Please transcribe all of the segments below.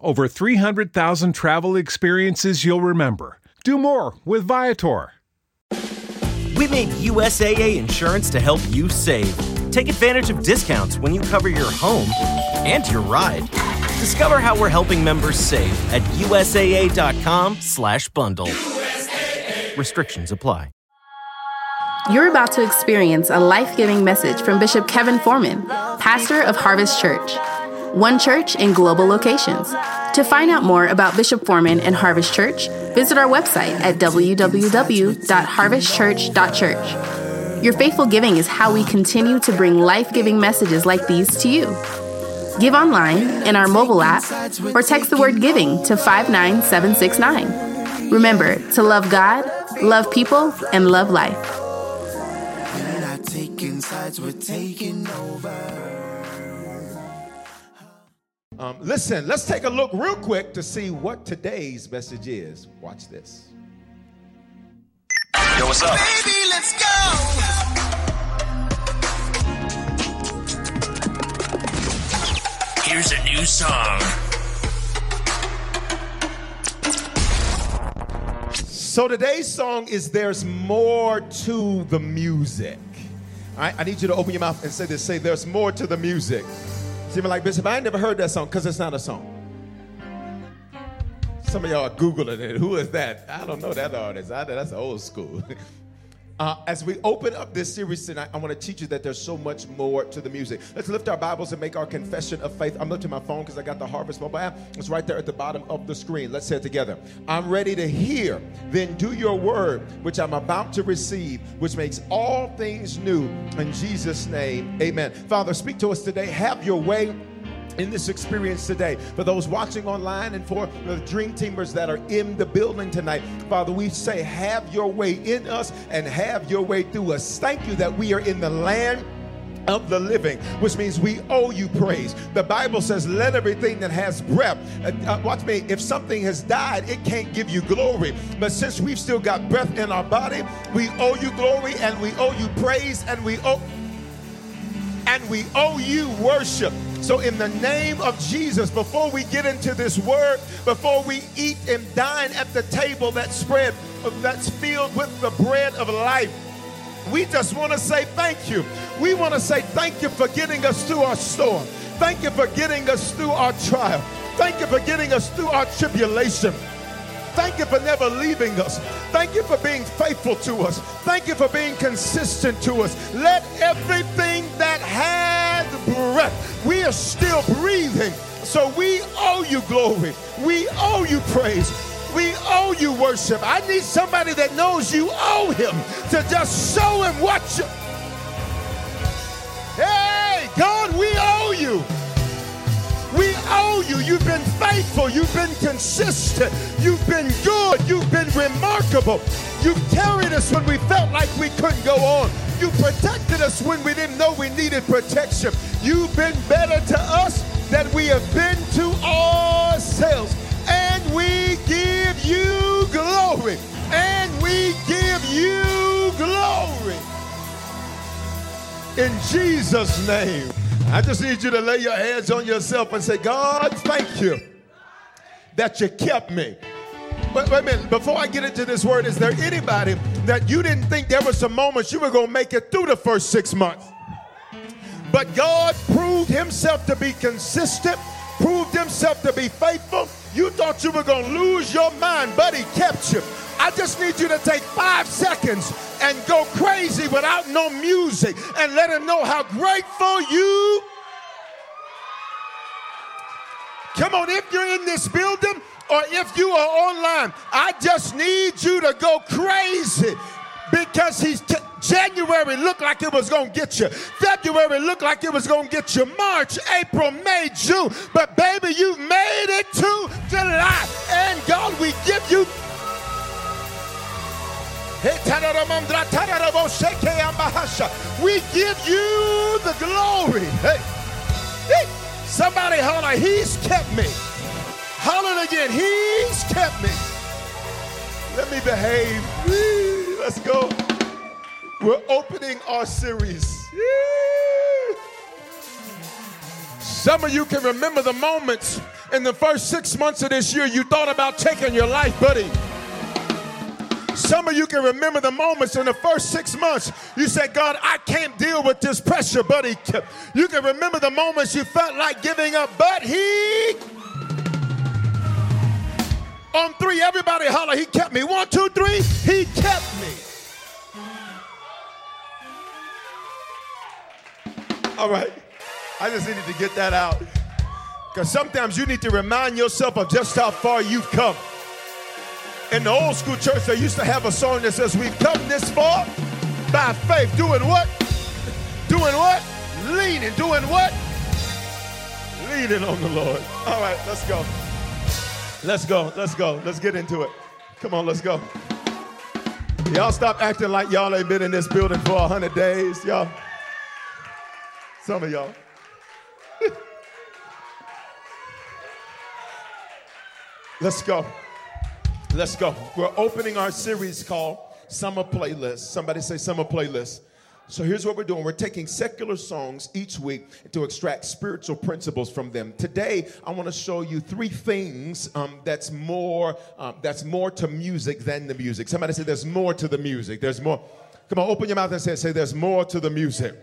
over 300,000 travel experiences you'll remember. Do more with Viator. We made USAA insurance to help you save. Take advantage of discounts when you cover your home and your ride. Discover how we're helping members save at USAA.com/bundle. Restrictions apply. You're about to experience a life-giving message from Bishop Kevin Foreman, pastor of Harvest Church. One church in global locations. To find out more about Bishop Foreman and Harvest Church, visit our website at www.harvestchurch.church. Your faithful giving is how we continue to bring life giving messages like these to you. Give online, in our mobile app, or text the word giving to 59769. Remember to love God, love people, and love life. Um, listen, let's take a look real quick to see what today's message is. Watch this. Yo, what's up? Baby, let's go. Here's a new song. So today's song is There's More to the Music. All right, I need you to open your mouth and say this. Say, There's more to the music. See me like, Bishop, I ain't never heard that song because it's not a song. Some of y'all are Googling it. Who is that? I don't know that artist. I, that's old school. Uh, as we open up this series tonight, I want to teach you that there's so much more to the music. Let's lift our Bibles and make our confession of faith. I'm lifting my phone because I got the Harvest mobile app. It's right there at the bottom of the screen. Let's say it together. I'm ready to hear, then do your word, which I'm about to receive, which makes all things new. In Jesus' name, amen. Father, speak to us today. Have your way in this experience today. For those watching online and for the dream teamers that are in the building tonight, Father, we say, have your way in us and have your way through us. Thank you that we are in the land of the living, which means we owe you praise. The Bible says, let everything that has breath, uh, uh, watch me, if something has died, it can't give you glory. But since we've still got breath in our body, we owe you glory and we owe you praise and we owe and we owe you worship. So, in the name of Jesus, before we get into this word, before we eat and dine at the table that's spread, that's filled with the bread of life, we just want to say thank you. We want to say thank you for getting us through our storm. Thank you for getting us through our trial. Thank you for getting us through our tribulation. Thank you for never leaving us. Thank you for being faithful to us. Thank you for being consistent to us. Let everything that has breath, we are still breathing. So we owe you glory. We owe you praise. We owe you worship. I need somebody that knows you owe him to just show him what you. Hey, God, we owe you. We owe you. You've been faithful. You've been consistent. You've been good. You've been remarkable. You've carried us when we felt like we couldn't go on. You protected us when we didn't know we needed protection. You've been better to us than we have been to ourselves. And we give you glory. And we give you glory. In Jesus' name. I just need you to lay your hands on yourself and say, God, thank you that you kept me. But wait a minute, before I get into this word, is there anybody that you didn't think there were some moments you were going to make it through the first six months? But God proved himself to be consistent, proved himself to be faithful. You thought you were going to lose your mind, but he kept you. I just need you to take five seconds and go crazy without no music and let him know how grateful you. Come on, if you're in this building or if you are online, I just need you to go crazy because he's t- January looked like it was going to get you. February looked like it was going to get you. March, April, May, June. But baby, you made it to July. And God, we give you we give you the glory. Hey, hey. somebody holler, He's kept me. Holler again, He's kept me. Let me behave. Let's go. We're opening our series. Some of you can remember the moments in the first six months of this year you thought about taking your life, buddy. Some of you can remember the moments in the first six months you said, God, I can't deal with this pressure, but buddy. You can remember the moments you felt like giving up, but He. On three, everybody holler, He kept me. One, two, three, He kept me. All right. I just needed to get that out. Because sometimes you need to remind yourself of just how far you've come. In the old school church, they used to have a song that says, We've come this far by faith. Doing what? Doing what? Leaning. Doing what? Leaning on the Lord. All right, let's go. Let's go. Let's go. Let's get into it. Come on, let's go. Y'all stop acting like y'all ain't been in this building for a hundred days. Y'all. Some of y'all. Let's go. Let's go. We're opening our series called Summer Playlist. Somebody say Summer Playlist. So here's what we're doing. We're taking secular songs each week to extract spiritual principles from them. Today, I want to show you three things um, that's more um, that's more to music than the music. Somebody say there's more to the music. There's more. Come on, open your mouth and say, say there's more to the music.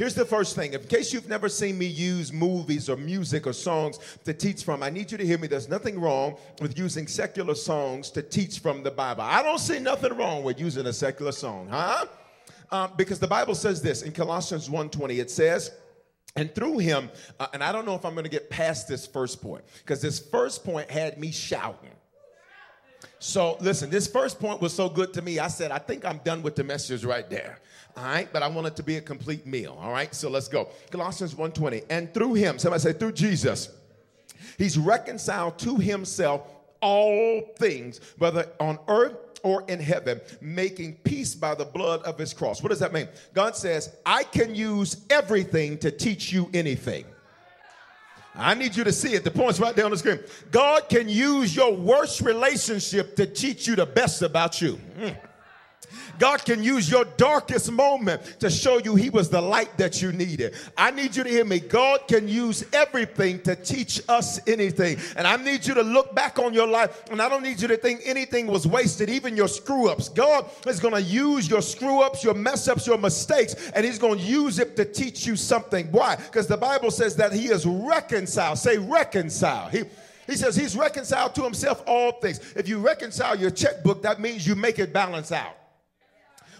Here's the first thing. In case you've never seen me use movies or music or songs to teach from, I need you to hear me. There's nothing wrong with using secular songs to teach from the Bible. I don't see nothing wrong with using a secular song, huh? Um, because the Bible says this in Colossians 1:20. It says, and through him, uh, and I don't know if I'm going to get past this first point because this first point had me shouting. So listen, this first point was so good to me. I said, I think I'm done with the message right there. All right, but I want it to be a complete meal. All right, so let's go. Colossians 1:20. And through him, somebody say, through Jesus, he's reconciled to himself all things, whether on earth or in heaven, making peace by the blood of his cross. What does that mean? God says, I can use everything to teach you anything. I need you to see it. The point's right there on the screen. God can use your worst relationship to teach you the best about you. Mm. God can use your darkest moment to show you He was the light that you needed. I need you to hear me. God can use everything to teach us anything. And I need you to look back on your life, and I don't need you to think anything was wasted, even your screw ups. God is going to use your screw ups, your mess ups, your mistakes, and He's going to use it to teach you something. Why? Because the Bible says that He is reconciled. Say reconcile. He, he says he's reconciled to himself all things. If you reconcile your checkbook, that means you make it balance out.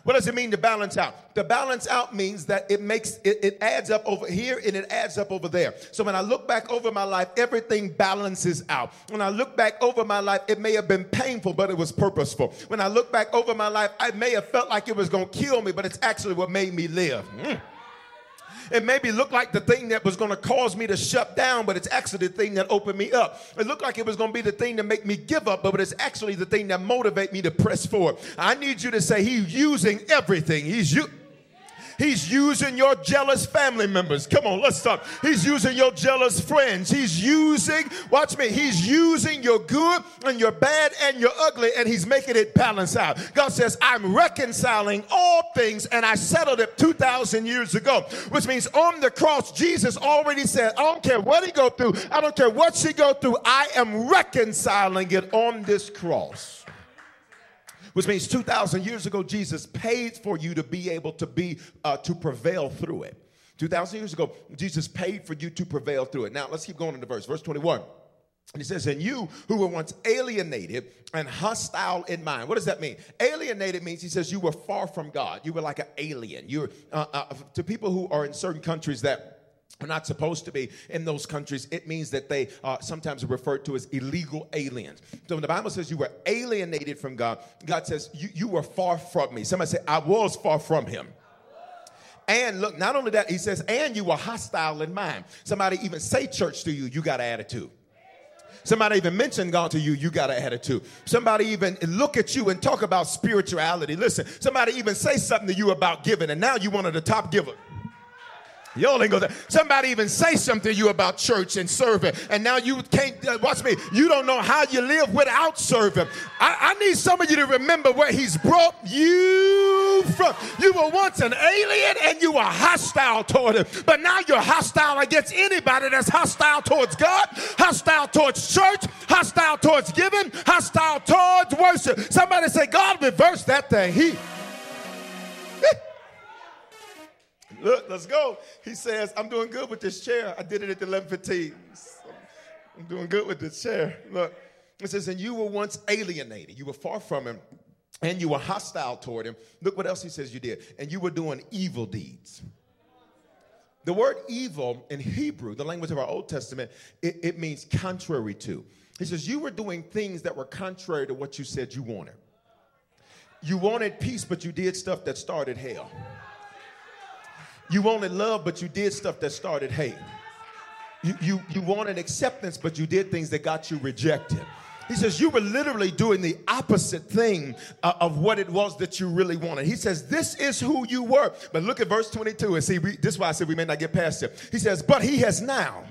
What does it mean to balance out? To balance out means that it makes it, it adds up over here and it adds up over there. So when I look back over my life, everything balances out. When I look back over my life, it may have been painful, but it was purposeful. When I look back over my life, I may have felt like it was going to kill me, but it's actually what made me live. Mm. It maybe looked like the thing that was going to cause me to shut down, but it's actually the thing that opened me up. It looked like it was going to be the thing to make me give up, but it's actually the thing that motivate me to press forward. I need you to say he's using everything. He's you. He's using your jealous family members. Come on, let's stop. He's using your jealous friends. He's using, watch me, he's using your good and your bad and your ugly, and he's making it balance out. God says, I'm reconciling all things, and I settled it 2,000 years ago, which means on the cross, Jesus already said, I don't care what he go through, I don't care what she go through, I am reconciling it on this cross which means 2,000 years ago, Jesus paid for you to be able to be, uh, to prevail through it. 2,000 years ago, Jesus paid for you to prevail through it. Now, let's keep going into verse. Verse 21. And he says, and you who were once alienated and hostile in mind. What does that mean? Alienated means he says you were far from God. You were like an alien. You're uh, uh, to people who are in certain countries that are not supposed to be in those countries. It means that they uh, sometimes are referred to as illegal aliens. So when the Bible says you were alienated from God, God says you, you were far from me. Somebody say, I was far from him. And look, not only that, he says, and you were hostile in mind. Somebody even say church to you, you got an attitude. Somebody even mention God to you, you got an attitude. Somebody even look at you and talk about spirituality. Listen, somebody even say something to you about giving, and now you one of the top givers. Y'all ain't gonna. Somebody even say something to you about church and serving, and now you can't. Uh, watch me. You don't know how you live without serving. I, I need some of you to remember where He's brought you from. You were once an alien and you were hostile toward Him, but now you're hostile against anybody that's hostile towards God, hostile towards church, hostile towards giving, hostile towards worship. Somebody say, God, reverse that thing. He. Look, let's go. He says, I'm doing good with this chair. I did it at the 11:15. I'm doing good with this chair. Look, it says, and you were once alienated. You were far from him, and you were hostile toward him. Look what else he says you did. And you were doing evil deeds. The word evil in Hebrew, the language of our Old Testament, it, it means contrary to. He says, You were doing things that were contrary to what you said you wanted. You wanted peace, but you did stuff that started hell. You wanted love, but you did stuff that started hate. You, you, you wanted acceptance, but you did things that got you rejected. He says, You were literally doing the opposite thing uh, of what it was that you really wanted. He says, This is who you were. But look at verse 22 and see, we, this is why I said we may not get past it. He says, But he has now.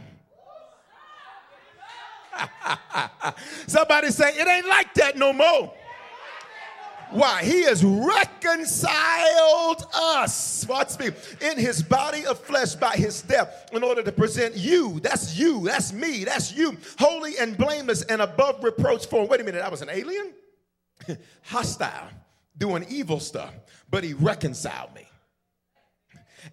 Somebody say, It ain't like that no more. Why? He has reconciled us, watch me, in his body of flesh by his death in order to present you, that's you, that's me, that's you, holy and blameless and above reproach for. Wait a minute, I was an alien? Hostile, doing evil stuff, but he reconciled me.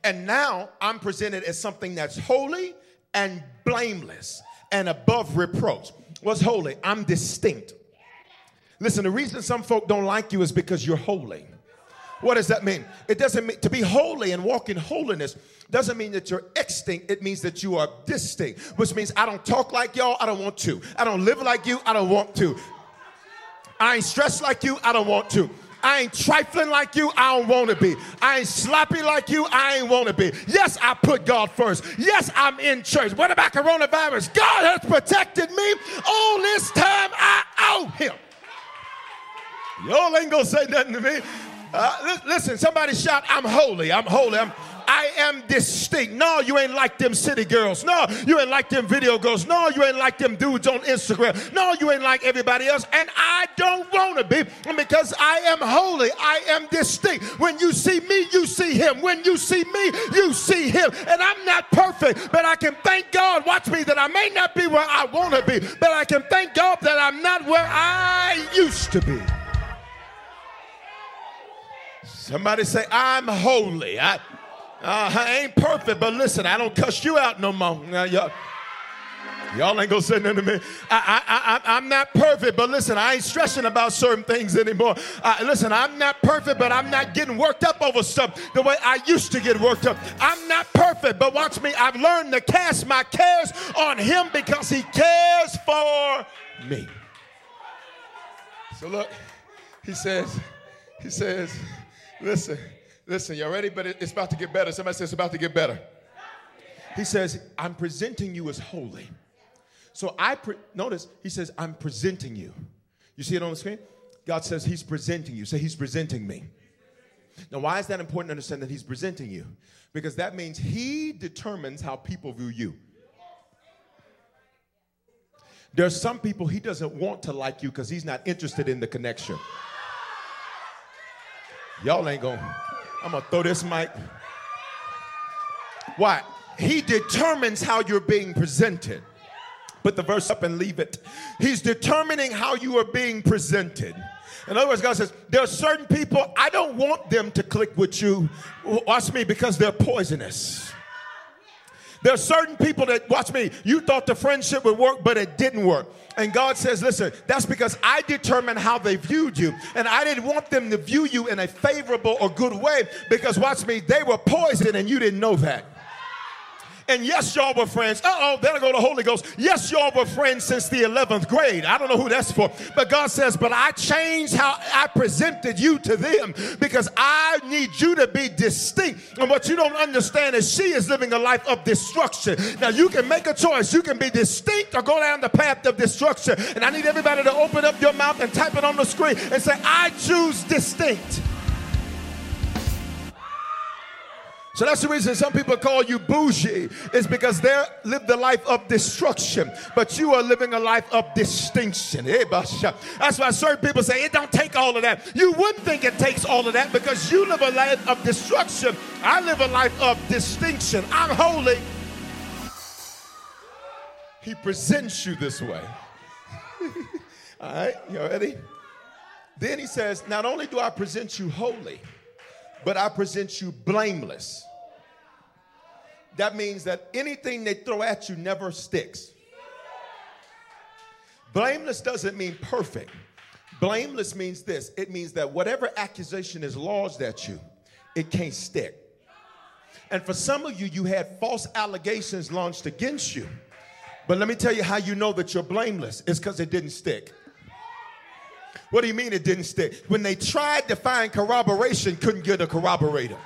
And now I'm presented as something that's holy and blameless and above reproach. What's holy? I'm distinct. Listen, the reason some folk don't like you is because you're holy. What does that mean? It doesn't mean to be holy and walk in holiness doesn't mean that you're extinct. It means that you are distinct, which means I don't talk like y'all. I don't want to. I don't live like you. I don't want to. I ain't stressed like you. I don't want to. I ain't trifling like you. I don't want to be. I ain't sloppy like you. I ain't want to be. Yes, I put God first. Yes, I'm in church. What about coronavirus? God has protected me all this time. I owe Him. Y'all ain't gonna say nothing to me. Uh, listen, somebody shout, I'm holy, I'm holy, I'm, I am distinct. No, you ain't like them city girls. No, you ain't like them video girls. No, you ain't like them dudes on Instagram. No, you ain't like everybody else. And I don't want to be because I am holy. I am distinct. When you see me, you see him. When you see me, you see him. And I'm not perfect, but I can thank God. Watch me that I may not be where I want to be, but I can thank God that I'm not where I used to be. Somebody say, I'm holy. I, uh, I ain't perfect, but listen, I don't cuss you out no more. Now, y'all, y'all ain't gonna say nothing to me. I, I, I, I'm not perfect, but listen, I ain't stressing about certain things anymore. Uh, listen, I'm not perfect, but I'm not getting worked up over stuff the way I used to get worked up. I'm not perfect, but watch me. I've learned to cast my cares on Him because He cares for me. So look, He says, He says, Listen, listen, y'all ready? But it's about to get better. Somebody says it's about to get better. He says, I'm presenting you as holy. So I pre- notice he says, I'm presenting you. You see it on the screen? God says he's presenting you. Say he's presenting me. Now, why is that important to understand that he's presenting you? Because that means he determines how people view you. There's some people he doesn't want to like you because he's not interested in the connection. Y'all ain't gonna, I'm gonna throw this mic. Why? He determines how you're being presented. Put the verse up and leave it. He's determining how you are being presented. In other words, God says, there are certain people, I don't want them to click with you. Watch me because they're poisonous. There's certain people that, watch me, you thought the friendship would work, but it didn't work. And God says, listen, that's because I determined how they viewed you. And I didn't want them to view you in a favorable or good way because, watch me, they were poison and you didn't know that. And yes, y'all were friends. Uh oh, there go the Holy Ghost. Yes, y'all were friends since the 11th grade. I don't know who that's for. But God says, but I changed how I presented you to them because I need you to be distinct. And what you don't understand is she is living a life of destruction. Now, you can make a choice. You can be distinct or go down the path of destruction. And I need everybody to open up your mouth and type it on the screen and say, I choose distinct. So that's the reason some people call you bougie, is because they live the life of destruction, but you are living a life of distinction. That's why certain people say it don't take all of that. You wouldn't think it takes all of that because you live a life of destruction. I live a life of distinction. I'm holy. He presents you this way. all right, you ready? Then he says, Not only do I present you holy, but I present you blameless. That means that anything they throw at you never sticks. Blameless doesn't mean perfect. Blameless means this it means that whatever accusation is lodged at you, it can't stick. And for some of you, you had false allegations launched against you. But let me tell you how you know that you're blameless. It's because it didn't stick. What do you mean it didn't stick? When they tried to find corroboration, couldn't get a corroborator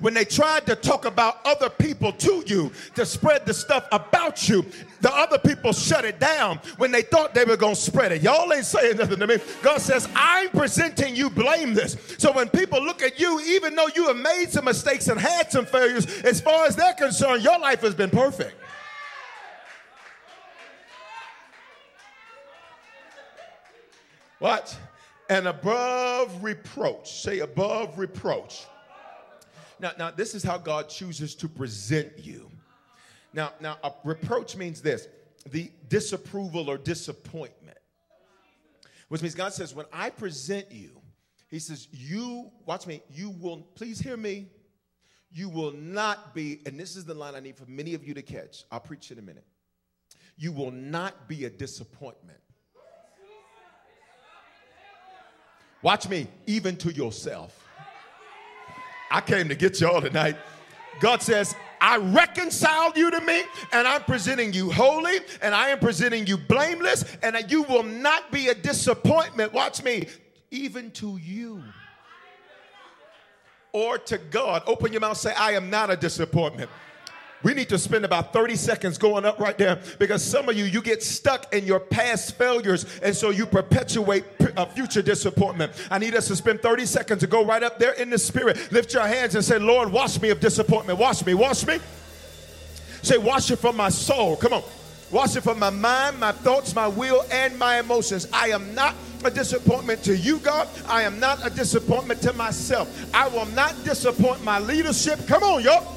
when they tried to talk about other people to you to spread the stuff about you, the other people shut it down when they thought they were going to spread it. Y'all ain't saying nothing to me. God says, I'm presenting you blameless. So when people look at you, even though you have made some mistakes and had some failures, as far as they're concerned, your life has been perfect. What? And above reproach. Say above reproach. Now, now this is how God chooses to present you. Now, now a reproach means this the disapproval or disappointment. Which means God says, when I present you, He says, you, watch me, you will, please hear me, you will not be, and this is the line I need for many of you to catch. I'll preach in a minute. You will not be a disappointment. Watch me, even to yourself. I came to get y'all tonight. God says, I reconciled you to me, and I'm presenting you holy, and I am presenting you blameless, and you will not be a disappointment. Watch me, even to you or to God. Open your mouth, say, I am not a disappointment. We need to spend about 30 seconds going up right there because some of you, you get stuck in your past failures and so you perpetuate a future disappointment. I need us to spend 30 seconds to go right up there in the spirit. Lift your hands and say, Lord, wash me of disappointment. Wash me, wash me. Say, wash it from my soul. Come on. Wash it from my mind, my thoughts, my will, and my emotions. I am not a disappointment to you, God. I am not a disappointment to myself. I will not disappoint my leadership. Come on, y'all.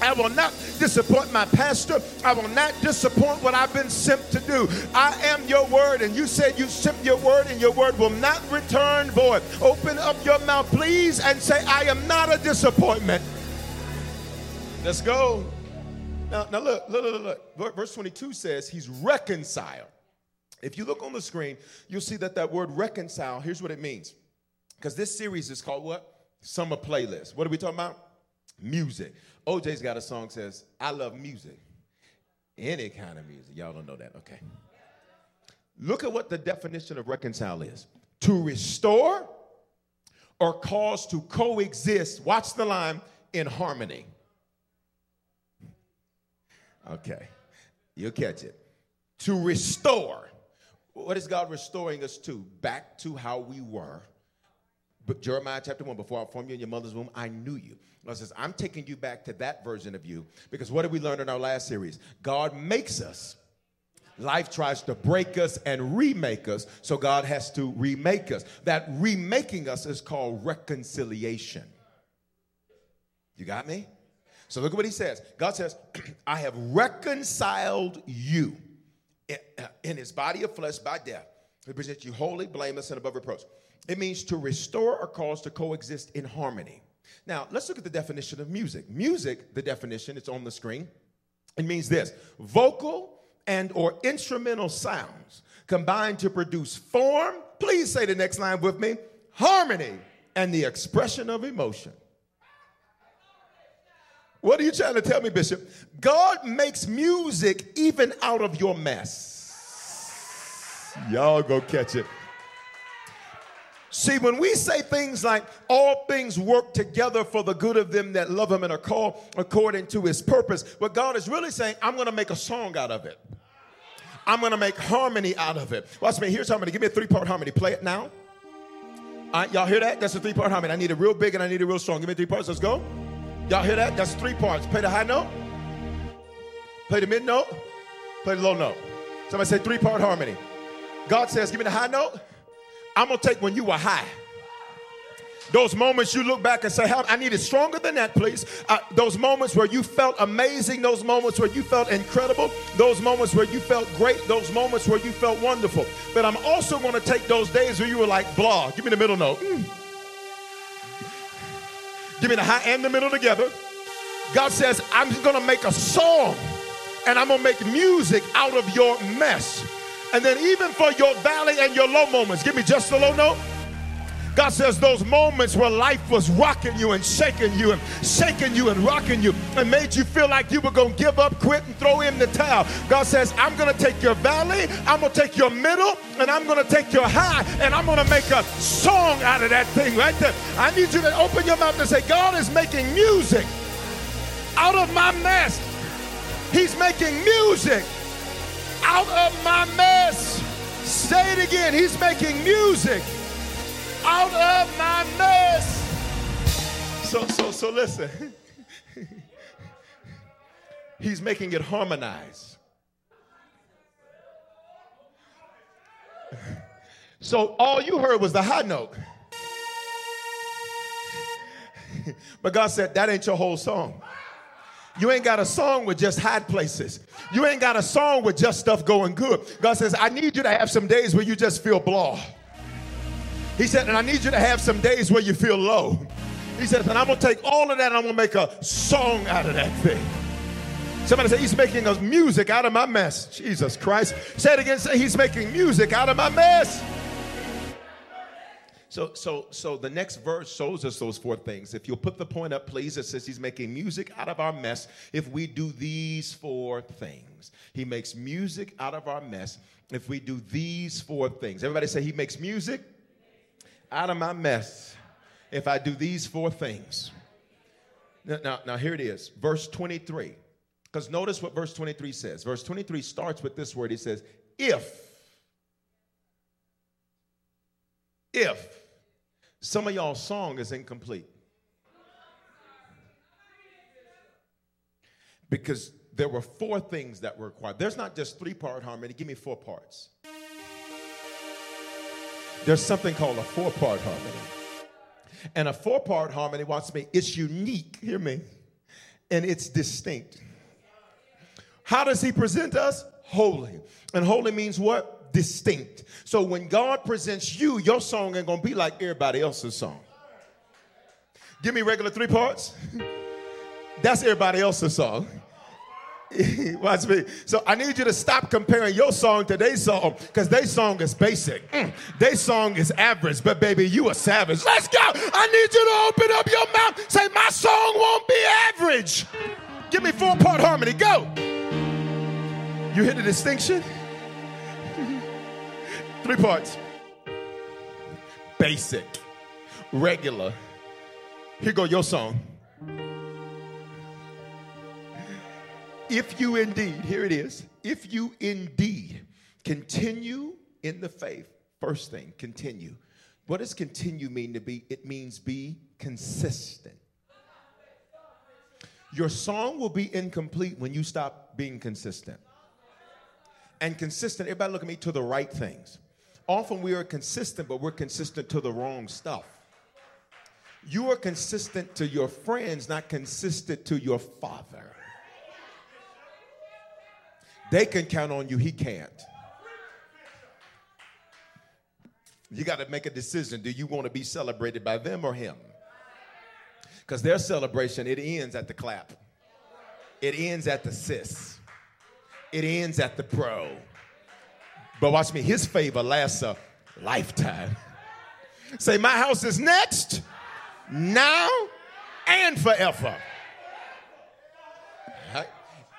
I will not disappoint my pastor. I will not disappoint what I've been sent to do. I am your word, and you said you sent your word, and your word will not return void. Open up your mouth, please, and say, I am not a disappointment. Let's go. Now, now look, look, look, look. Verse 22 says he's reconciled. If you look on the screen, you'll see that that word reconcile, here's what it means. Because this series is called what? Summer Playlist. What are we talking about? Music. O'Jays got a song says, I love music. Any kind of music. Y'all don't know that. Okay. Look at what the definition of reconcile is to restore or cause to coexist. Watch the line in harmony. Okay. You'll catch it. To restore. What is God restoring us to? Back to how we were. But Jeremiah chapter 1, before I formed you in your mother's womb, I knew you. God says, I'm taking you back to that version of you because what did we learn in our last series? God makes us. Life tries to break us and remake us, so God has to remake us. That remaking us is called reconciliation. You got me? So look at what he says. God says, I have reconciled you in, in his body of flesh by death. He presents you holy, blameless, and above reproach. It means to restore or cause to coexist in harmony. Now, let's look at the definition of music. Music, the definition, it's on the screen. It means this vocal and or instrumental sounds combined to produce form. Please say the next line with me harmony and the expression of emotion. What are you trying to tell me, Bishop? God makes music even out of your mess. Y'all go catch it. See, when we say things like all things work together for the good of them that love him and are called according to his purpose, what God is really saying, I'm going to make a song out of it. I'm going to make harmony out of it. Watch me. Here's harmony. Give me a three part harmony. Play it now. All right, y'all hear that? That's a three part harmony. I need it real big and I need it real strong. Give me three parts. Let's go. Y'all hear that? That's three parts. Play the high note, play the mid note, play the low note. Somebody say three part harmony. God says, Give me the high note. I'm going to take when you were high. Those moments you look back and say, I need it stronger than that, please. Uh, those moments where you felt amazing, those moments where you felt incredible, those moments where you felt great, those moments where you felt wonderful. But I'm also going to take those days where you were like, blah. Give me the middle note. Mm. Give me the high and the middle together. God says, I'm going to make a song and I'm going to make music out of your mess. And then, even for your valley and your low moments, give me just the low note. God says those moments where life was rocking you and shaking you and shaking you and rocking you and made you feel like you were going to give up, quit, and throw in the towel. God says, I'm going to take your valley, I'm going to take your middle, and I'm going to take your high, and I'm going to make a song out of that thing right there. I need you to open your mouth and say, God is making music out of my mess. He's making music out of my mess. Say it again. He's making music out of my mess. So, so, so listen. He's making it harmonize. So all you heard was the high note. But God said, that ain't your whole song. You ain't got a song with just high places. You ain't got a song with just stuff going good. God says, I need you to have some days where you just feel blah. He said, and I need you to have some days where you feel low. He says, and I'm going to take all of that and I'm going to make a song out of that thing. Somebody say, He's making music out of my mess. Jesus Christ. Say it again. Say, He's making music out of my mess. So, so, so the next verse shows us those four things. If you'll put the point up, please, it says He's making music out of our mess if we do these four things. He makes music out of our mess if we do these four things. Everybody say, He makes music out of my mess if I do these four things. Now, now, now here it is, verse 23. Because notice what verse 23 says. Verse 23 starts with this word. He says, if, if some of y'all song is incomplete. Because there were four things that were required. There's not just three part harmony, give me four parts. There's something called a four part harmony. And a four part harmony, watch me, it's unique, hear me, and it's distinct. How does he present us? Holy. And holy means what? Distinct. So when God presents you, your song ain't gonna be like everybody else's song. Give me regular three parts. That's everybody else's song. Watch me. So I need you to stop comparing your song to their song because their song is basic. Mm. Their song is average, but baby, you a savage. Let's go. I need you to open up your mouth. Say, my song won't be average. Give me four part harmony. Go. You hit the distinction? Three parts basic, regular. Here go your song. If you indeed, here it is, if you indeed continue in the faith, first thing, continue. What does continue mean to be? It means be consistent. Your song will be incomplete when you stop being consistent. And consistent, everybody look at me to the right things. Often we are consistent, but we're consistent to the wrong stuff. You are consistent to your friends, not consistent to your father. They can count on you, he can't. You got to make a decision. Do you want to be celebrated by them or him? Because their celebration, it ends at the clap. It ends at the sis. It ends at the bro. But watch me, his favor lasts a lifetime. Say, my house is next, now, and forever. Right?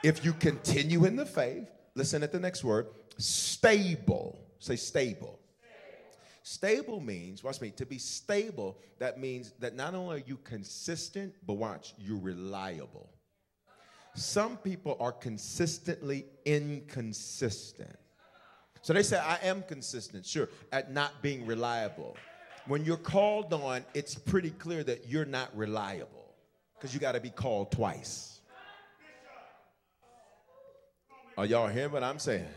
If you continue in the faith, listen at the next word stable. Say stable. Stable means, watch me, to be stable, that means that not only are you consistent, but watch, you're reliable. Some people are consistently inconsistent. So they say, I am consistent, sure, at not being reliable. When you're called on, it's pretty clear that you're not reliable because you got to be called twice. Are y'all hearing what I'm saying?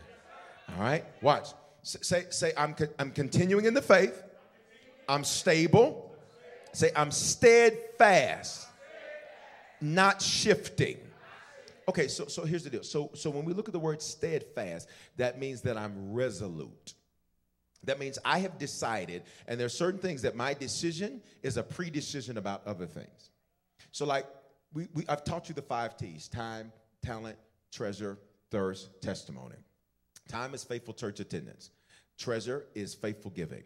All right, watch. Say, say I'm, I'm continuing in the faith. I'm stable. Say, I'm steadfast, not shifting. Okay, so, so here's the deal. So, so when we look at the word steadfast, that means that I'm resolute. That means I have decided, and there's certain things that my decision is a pre-decision about other things. So, like we, we, I've taught you the five T's: time, talent, treasure, thirst, testimony. Time is faithful church attendance. Treasure is faithful giving.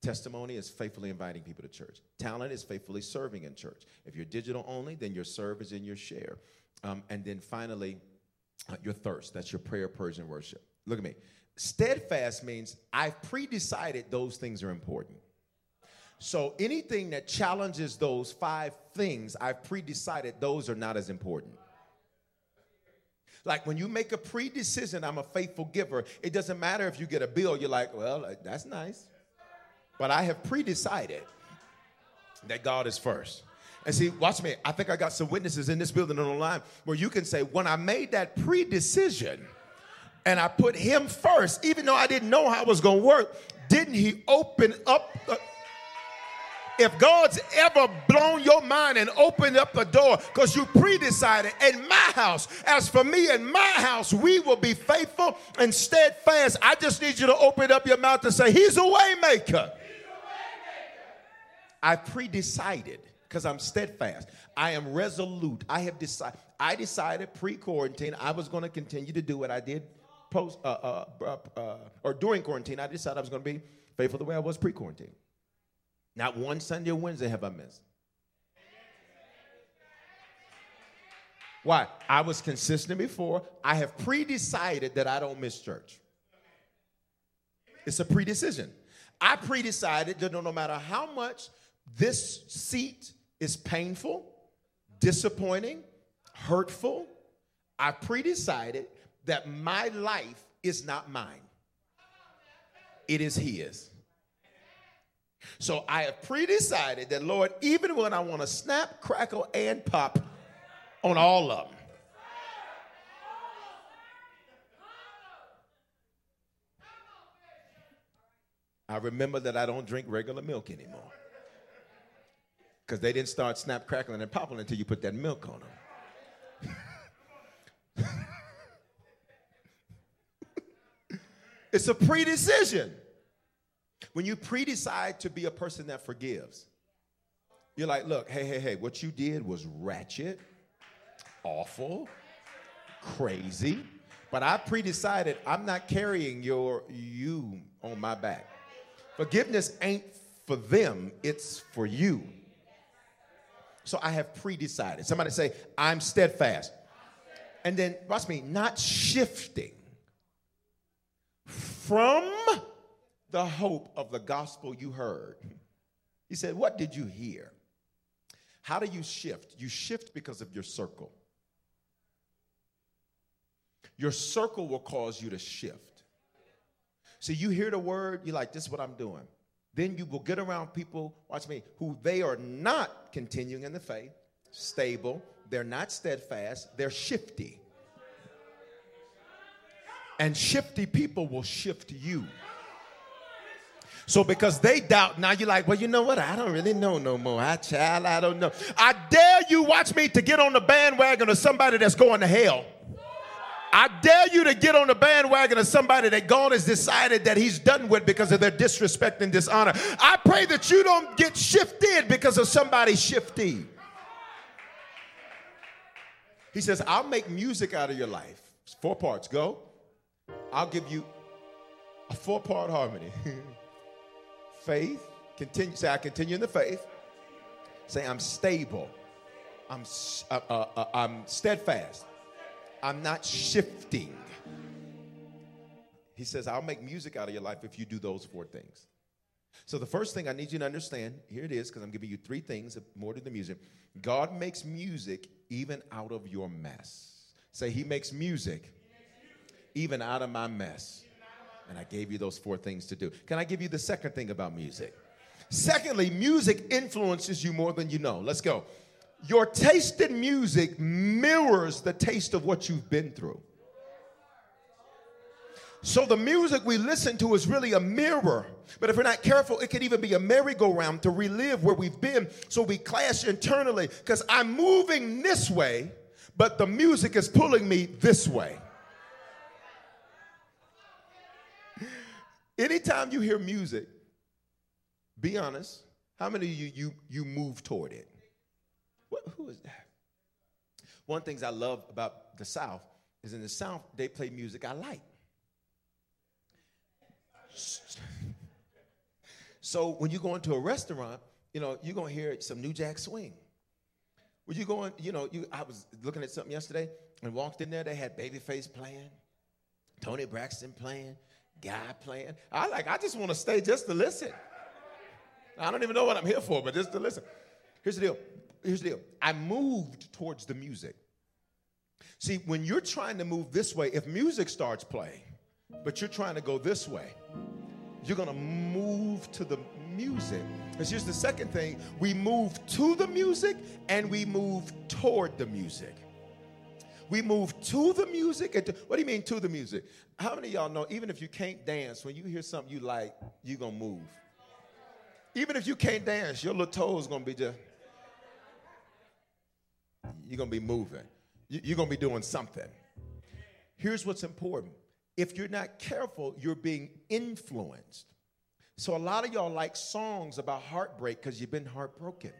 Testimony is faithfully inviting people to church. Talent is faithfully serving in church. If you're digital only, then your serve is in your share. Um, and then finally, uh, your thirst. That's your prayer, Persian worship. Look at me. Steadfast means I've pre decided those things are important. So anything that challenges those five things, I've pre decided those are not as important. Like when you make a pre decision, I'm a faithful giver, it doesn't matter if you get a bill, you're like, well, uh, that's nice. But I have pre decided that God is first. And see, watch me. I think I got some witnesses in this building and online where you can say, when I made that pre decision and I put Him first, even though I didn't know how it was going to work, didn't He open up the if God's ever blown your mind and opened up the door because you pre-decided in my house, as for me and my house, we will be faithful and steadfast. I just need you to open up your mouth and say, He's a waymaker. I pre-decided because I'm steadfast. I am resolute. I have decided. I decided pre-quarantine I was going to continue to do what I did post uh, uh, uh, uh or during quarantine. I decided I was going to be faithful the way I was pre-quarantine. Not one Sunday or Wednesday have I missed. Why? I was consistent before. I have pre decided that I don't miss church. It's a pre decision. I pre decided that no matter how much this seat is painful, disappointing, hurtful, I pre decided that my life is not mine, it is His. So I have pre decided that, Lord, even when I want to snap, crackle, and pop on all of them, I remember that I don't drink regular milk anymore. Because they didn't start snap, crackling, and popping until you put that milk on them. it's a pre decision. When you pre decide to be a person that forgives, you're like, look, hey, hey, hey, what you did was ratchet, awful, crazy, but I pre decided I'm not carrying your you on my back. Forgiveness ain't for them, it's for you. So I have pre decided. Somebody say, I'm steadfast. And then, watch me, not shifting from the hope of the gospel you heard. He said, What did you hear? How do you shift? You shift because of your circle. Your circle will cause you to shift. So you hear the word, you're like, This is what I'm doing. Then you will get around people, watch me, who they are not continuing in the faith, stable, they're not steadfast, they're shifty. And shifty people will shift you. So because they doubt, now you're like, well, you know what? I don't really know no more. I child, I don't know. I dare you watch me to get on the bandwagon of somebody that's going to hell. I dare you to get on the bandwagon of somebody that God has decided that He's done with because of their disrespect and dishonor. I pray that you don't get shifted because of somebody shifty. He says, I'll make music out of your life. Four parts. Go. I'll give you a four part harmony. faith. Continue. Say, I continue in the faith. Say, I'm stable. I'm, uh, uh, uh, I'm steadfast. I'm not shifting. He says, I'll make music out of your life if you do those four things. So, the first thing I need you to understand here it is, because I'm giving you three things more to the music. God makes music even out of your mess. Say, He makes music even out of my mess. And I gave you those four things to do. Can I give you the second thing about music? Secondly, music influences you more than you know. Let's go. Your taste in music mirrors the taste of what you've been through. So the music we listen to is really a mirror. But if we're not careful, it could even be a merry-go-round to relive where we've been. So we clash internally because I'm moving this way, but the music is pulling me this way. Anytime you hear music, be honest. How many of you you you move toward it? Is that? One of the things I love about the South is in the South they play music I like. So when you go into a restaurant, you know you're gonna hear some New Jack Swing. When you going, you know, you I was looking at something yesterday and walked in there. They had Babyface playing, Toni Braxton playing, Guy playing. I like. I just want to stay just to listen. I don't even know what I'm here for, but just to listen. Here's the deal. Here's the deal. I moved towards the music. See, when you're trying to move this way, if music starts playing, but you're trying to go this way, you're going to move to the music. Because here's the second thing we move to the music and we move toward the music. We move to the music. And to, what do you mean to the music? How many of y'all know, even if you can't dance, when you hear something you like, you're going to move? Even if you can't dance, your little toes going to be just, you're going to be moving. You're going to be doing something. Here's what's important. If you're not careful, you're being influenced. So a lot of y'all like songs about heartbreak because you've been heartbroken.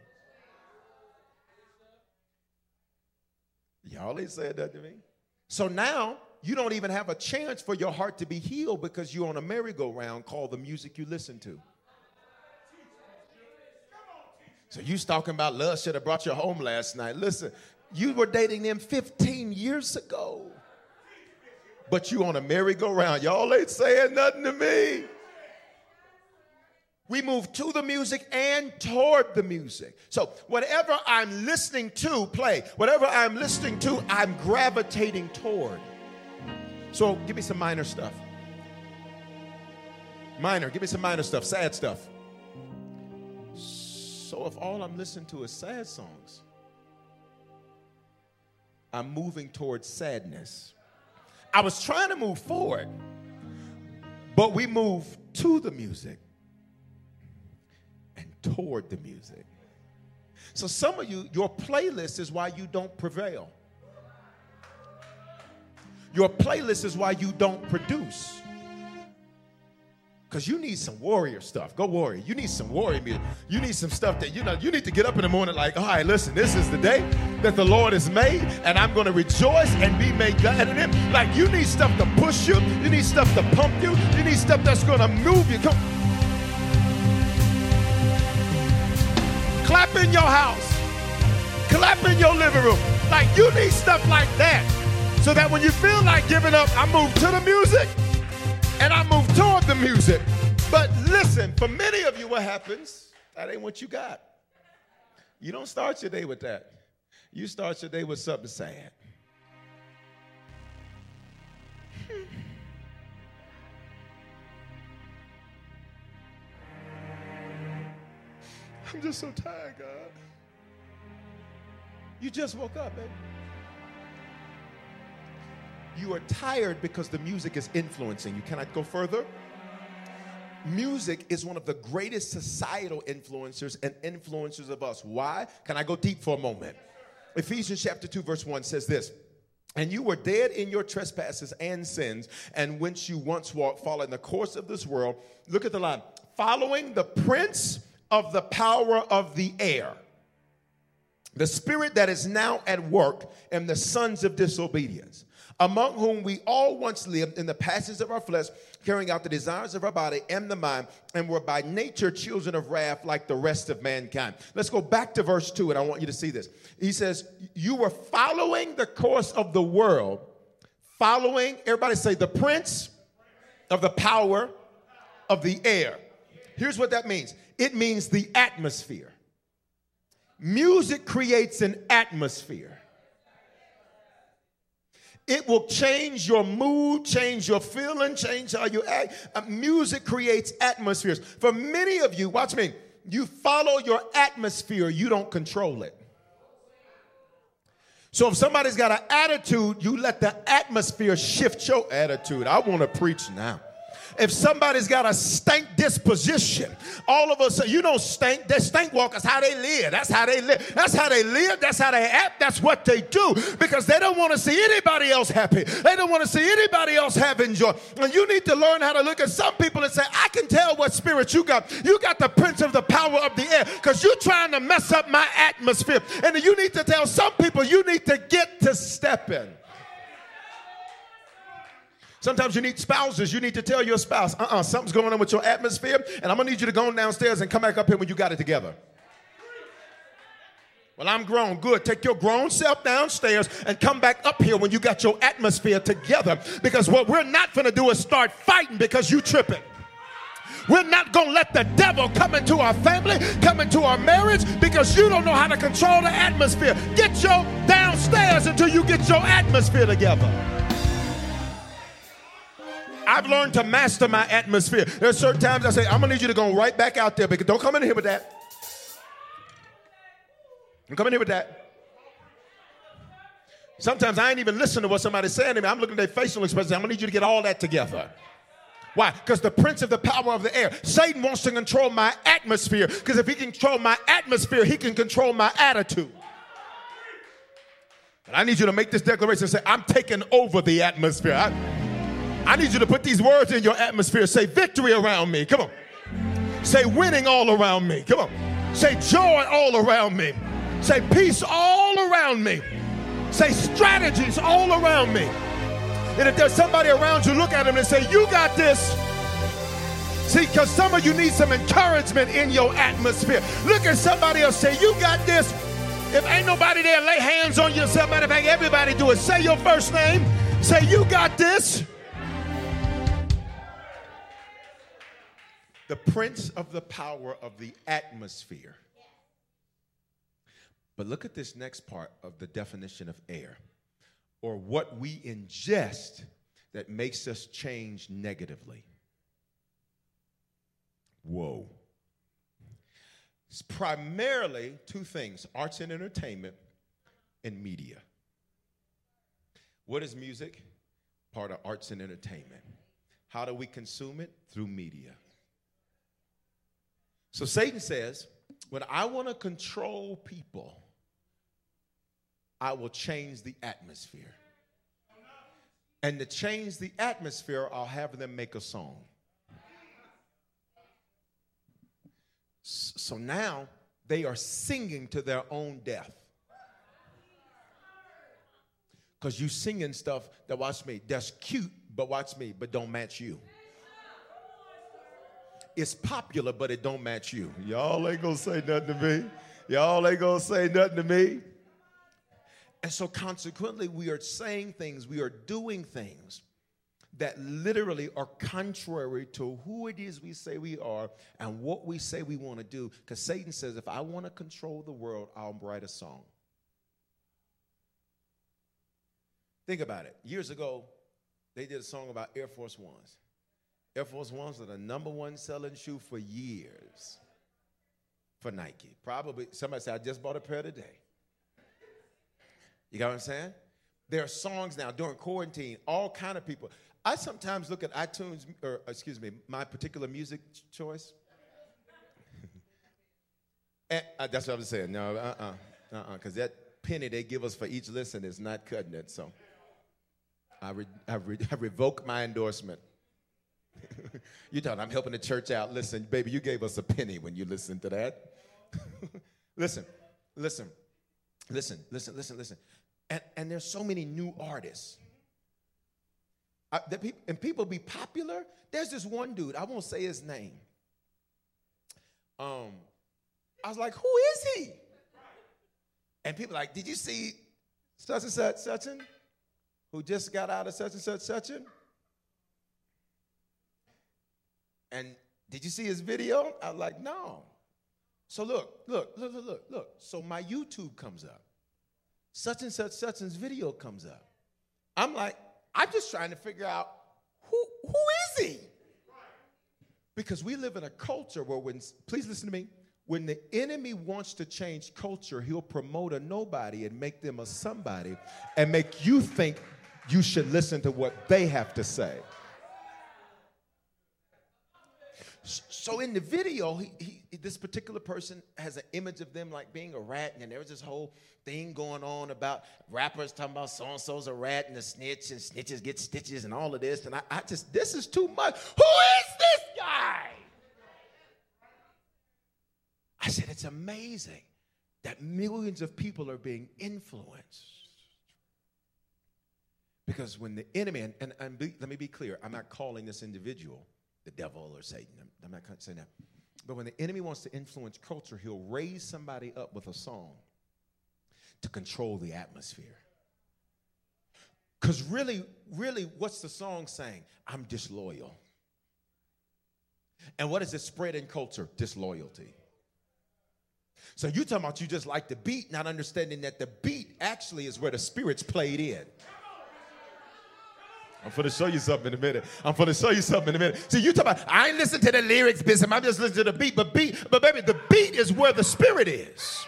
Y'all ain't said that to me. So now you don't even have a chance for your heart to be healed because you're on a merry-go-round called the music you listen to. So you talking about love should have brought you home last night. Listen, you were dating them 15 years ago. But you on a merry-go-round. Y'all ain't saying nothing to me. We move to the music and toward the music. So, whatever I'm listening to play, whatever I'm listening to, I'm gravitating toward. So, give me some minor stuff. Minor, give me some minor stuff, sad stuff. So if all I'm listening to is sad songs, I'm moving towards sadness. I was trying to move forward, but we move to the music and toward the music. So some of you, your playlist is why you don't prevail. Your playlist is why you don't produce. Because you need some warrior stuff. Go warrior. You need some warrior music. You need some stuff that, you know, you need to get up in the morning like, all right, listen, this is the day that the Lord has made, and I'm going to rejoice and be made glad in Him. Like, you need stuff to push you. You need stuff to pump you. You need stuff that's going to move you. Come. Clap in your house. Clap in your living room. Like, you need stuff like that. So that when you feel like giving up, I move to the music and I move toward the music. But listen, for many of you, what happens? That ain't what you got. You don't start your day with that. You start your day with something sad. Hmm. I'm just so tired, God. You just woke up, baby. You are tired because the music is influencing you. Can I go further? Music is one of the greatest societal influencers and influencers of us. Why? Can I go deep for a moment? Ephesians chapter 2, verse 1 says this. And you were dead in your trespasses and sins, and whence you once walked, following the course of this world. Look at the line following the prince of the power of the air the spirit that is now at work in the sons of disobedience, among whom we all once lived in the passions of our flesh, carrying out the desires of our body and the mind, and were by nature children of wrath like the rest of mankind. Let's go back to verse 2, and I want you to see this. He says, You were following the course of the world, following, everybody say, the prince of the power of the air. Here's what that means it means the atmosphere. Music creates an atmosphere. It will change your mood, change your feeling, change how you act. Uh, music creates atmospheres. For many of you, watch me, you follow your atmosphere, you don't control it. So if somebody's got an attitude, you let the atmosphere shift your attitude. I want to preach now. If somebody's got a stank disposition, all of us, you know, stank, they stank walkers, how they live. That's how they live. That's how they live. That's how they act. That's what they do because they don't want to see anybody else happy. They don't want to see anybody else having joy. And you need to learn how to look at some people and say, I can tell what spirit you got. You got the prince of the power of the air because you're trying to mess up my atmosphere. And you need to tell some people you need to get to stepping. Sometimes you need spouses. You need to tell your spouse, uh uh-uh, uh, something's going on with your atmosphere, and I'm gonna need you to go downstairs and come back up here when you got it together. Well, I'm grown. Good. Take your grown self downstairs and come back up here when you got your atmosphere together. Because what we're not gonna do is start fighting because you tripping. We're not going to let the devil come into our family, come into our marriage because you don't know how to control the atmosphere. Get your downstairs until you get your atmosphere together. I've learned to master my atmosphere. There's certain times I say, I'm gonna need you to go right back out there because don't come in here with that. Don't come in here with that. Sometimes I ain't even listening to what somebody's saying to me. I'm looking at their facial expressions. I'm gonna need you to get all that together. Why? Because the prince of the power of the air, Satan wants to control my atmosphere. Because if he can control my atmosphere, he can control my attitude. But I need you to make this declaration and say, I'm taking over the atmosphere. I, I need you to put these words in your atmosphere. Say victory around me. Come on. Say winning all around me. Come on. Say joy all around me. Say peace all around me. Say strategies all around me. And if there's somebody around you, look at them and say, You got this. See, because some of you need some encouragement in your atmosphere. Look at somebody else, say, You got this. If ain't nobody there, lay hands on yourself. Matter of fact, everybody do it. Say your first name. Say, You got this. The prince of the power of the atmosphere. But look at this next part of the definition of air, or what we ingest that makes us change negatively. Whoa. It's primarily two things arts and entertainment and media. What is music? Part of arts and entertainment. How do we consume it? Through media. So Satan says, when I want to control people, I will change the atmosphere. And to change the atmosphere, I'll have them make a song. So now they are singing to their own death. Because you singing stuff that, watch me, that's cute, but watch me, but don't match you it's popular, but it don't match you. Y'all ain't gonna say nothing to me. Y'all ain't gonna say nothing to me. And so, consequently, we are saying things, we are doing things that literally are contrary to who it is we say we are and what we say we want to do. Because Satan says, if I want to control the world, I'll write a song. Think about it. Years ago, they did a song about Air Force Ones. Air Force Ones are the number one selling shoe for years for Nike. Probably somebody said, I just bought a pair today. You got what I'm saying? There are songs now during quarantine, all kind of people. I sometimes look at iTunes, or excuse me, my particular music choice. and, uh, that's what I'm saying. No, uh-uh, uh-uh, because that penny they give us for each listen is not cutting it. So I, re- I, re- I revoke my endorsement. you thought I'm helping the church out. Listen, baby, you gave us a penny when you listened to that. listen, listen. Listen, listen, listen, listen. And, and there's so many new artists. That peop- and people be popular. There's this one dude, I won't say his name. Um, I was like, who is he? And people like, did you see such and such, such and who just got out of such and such, such and? And did you see his video? I was like, no. So look, look, look, look, look, look. So my YouTube comes up. Such and such, such and's video comes up. I'm like, I'm just trying to figure out who, who is he? Because we live in a culture where when, please listen to me, when the enemy wants to change culture, he'll promote a nobody and make them a somebody and make you think you should listen to what they have to say. So in the video, he, he, this particular person has an image of them like being a rat, and there was this whole thing going on about rappers talking about so and so's a rat and a snitch, and snitches get stitches, and all of this. And I, I just, this is too much. Who is this guy? I said, it's amazing that millions of people are being influenced. Because when the enemy, and, and, and be, let me be clear, I'm not calling this individual the devil or Satan. I'm not saying that. But when the enemy wants to influence culture, he'll raise somebody up with a song to control the atmosphere. Because really, really, what's the song saying? I'm disloyal. And what is it spread in culture? Disloyalty. So you talking about you just like the beat, not understanding that the beat actually is where the spirits played in. I'm going to show you something in a minute. I'm going to show you something in a minute. See, you talk about, I ain't listen to the lyrics, Bishop. I'm just listening to the beat. But beat, but baby, the beat is where the spirit is.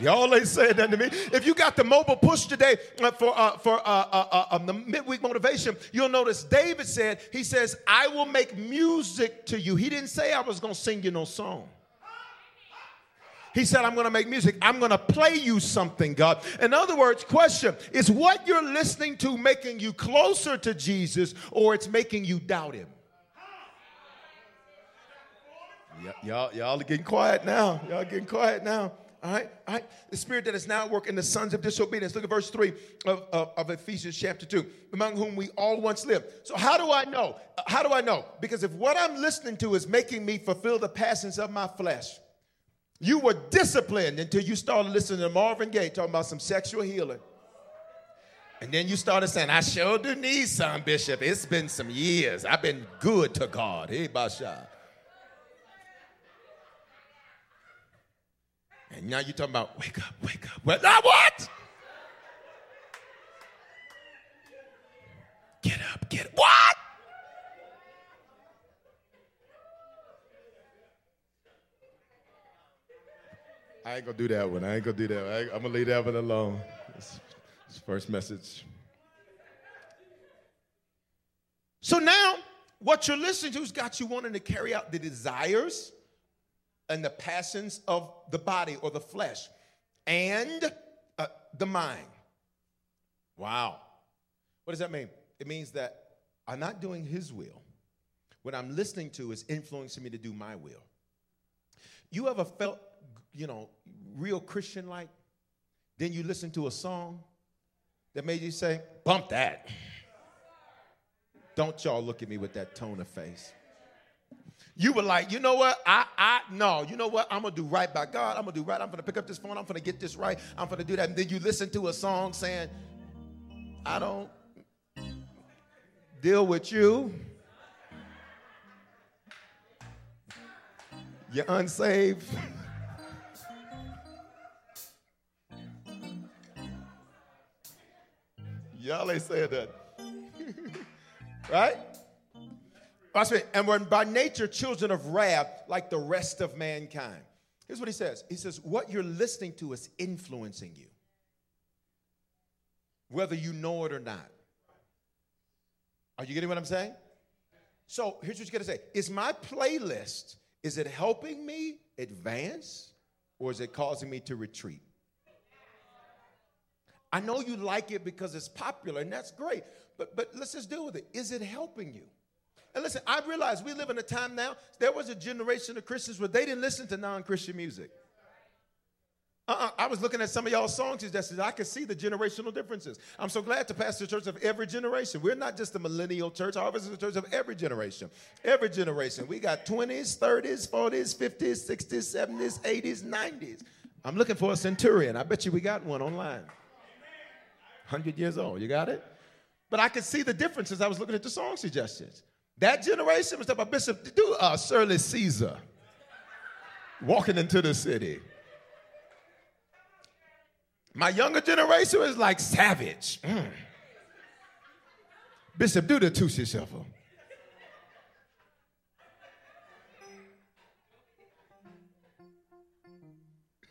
Y'all ain't saying that to me. If you got the mobile push today uh, for uh, for uh, uh, uh um, the midweek motivation, you'll notice David said, he says, I will make music to you. He didn't say I was going to sing you no song. He said, I'm going to make music. I'm going to play you something, God. In other words, question is what you're listening to making you closer to Jesus or it's making you doubt him? Y- y'all, y'all are getting quiet now. Y'all getting quiet now. All right, all right. The spirit that is now working in the sons of disobedience. Look at verse 3 of, of, of, Ephesians chapter 2, among whom we all once lived. So, how do I know? Uh, how do I know? Because if what I'm listening to is making me fulfill the passions of my flesh, you were disciplined until you started listening to Marvin Gaye talking about some sexual healing. And then you started saying, I sure do need some, Bishop. It's been some years. I've been good to God. Hey, Basha. And now you're talking about, wake up, wake up. Well, Now what? Get up, get up. What? I ain't gonna do that one. I ain't gonna do that. I am gonna leave that one alone. This, this first message. So now, what you're listening to has got you wanting to carry out the desires and the passions of the body or the flesh and uh, the mind. Wow. What does that mean? It means that I'm not doing His will. What I'm listening to is influencing me to do my will. You ever felt you know, real Christian like, then you listen to a song that made you say, bump that. Don't y'all look at me with that tone of face. You were like, you know what? I, I, no, you know what? I'm gonna do right by God. I'm gonna do right. I'm gonna pick up this phone. I'm gonna get this right. I'm gonna do that. And then you listen to a song saying, I don't deal with you. You're unsaved. Y'all ain't saying that. right? Watch me. And we're by nature children of wrath like the rest of mankind. Here's what he says He says, What you're listening to is influencing you, whether you know it or not. Are you getting what I'm saying? So here's what you got to say Is my playlist, is it helping me advance or is it causing me to retreat? I know you like it because it's popular, and that's great. But but let's just deal with it. Is it helping you? And listen, I realize we live in a time now. There was a generation of Christians where they didn't listen to non-Christian music. Uh-uh. I was looking at some of y'all songs suggestions. I could see the generational differences. I'm so glad to pastor the church of every generation. We're not just a millennial church. Harvest is a church of every generation. Every generation. We got 20s, 30s, 40s, 50s, 60s, 70s, 80s, 90s. I'm looking for a centurion. I bet you we got one online. 100 years old. You got it? But I could see the differences. I was looking at the song suggestions. That generation was talking about Bishop, do uh, Shirley Caesar walking into the city. My younger generation is like savage. Mm. Bishop, do the Tootsie Shuffle.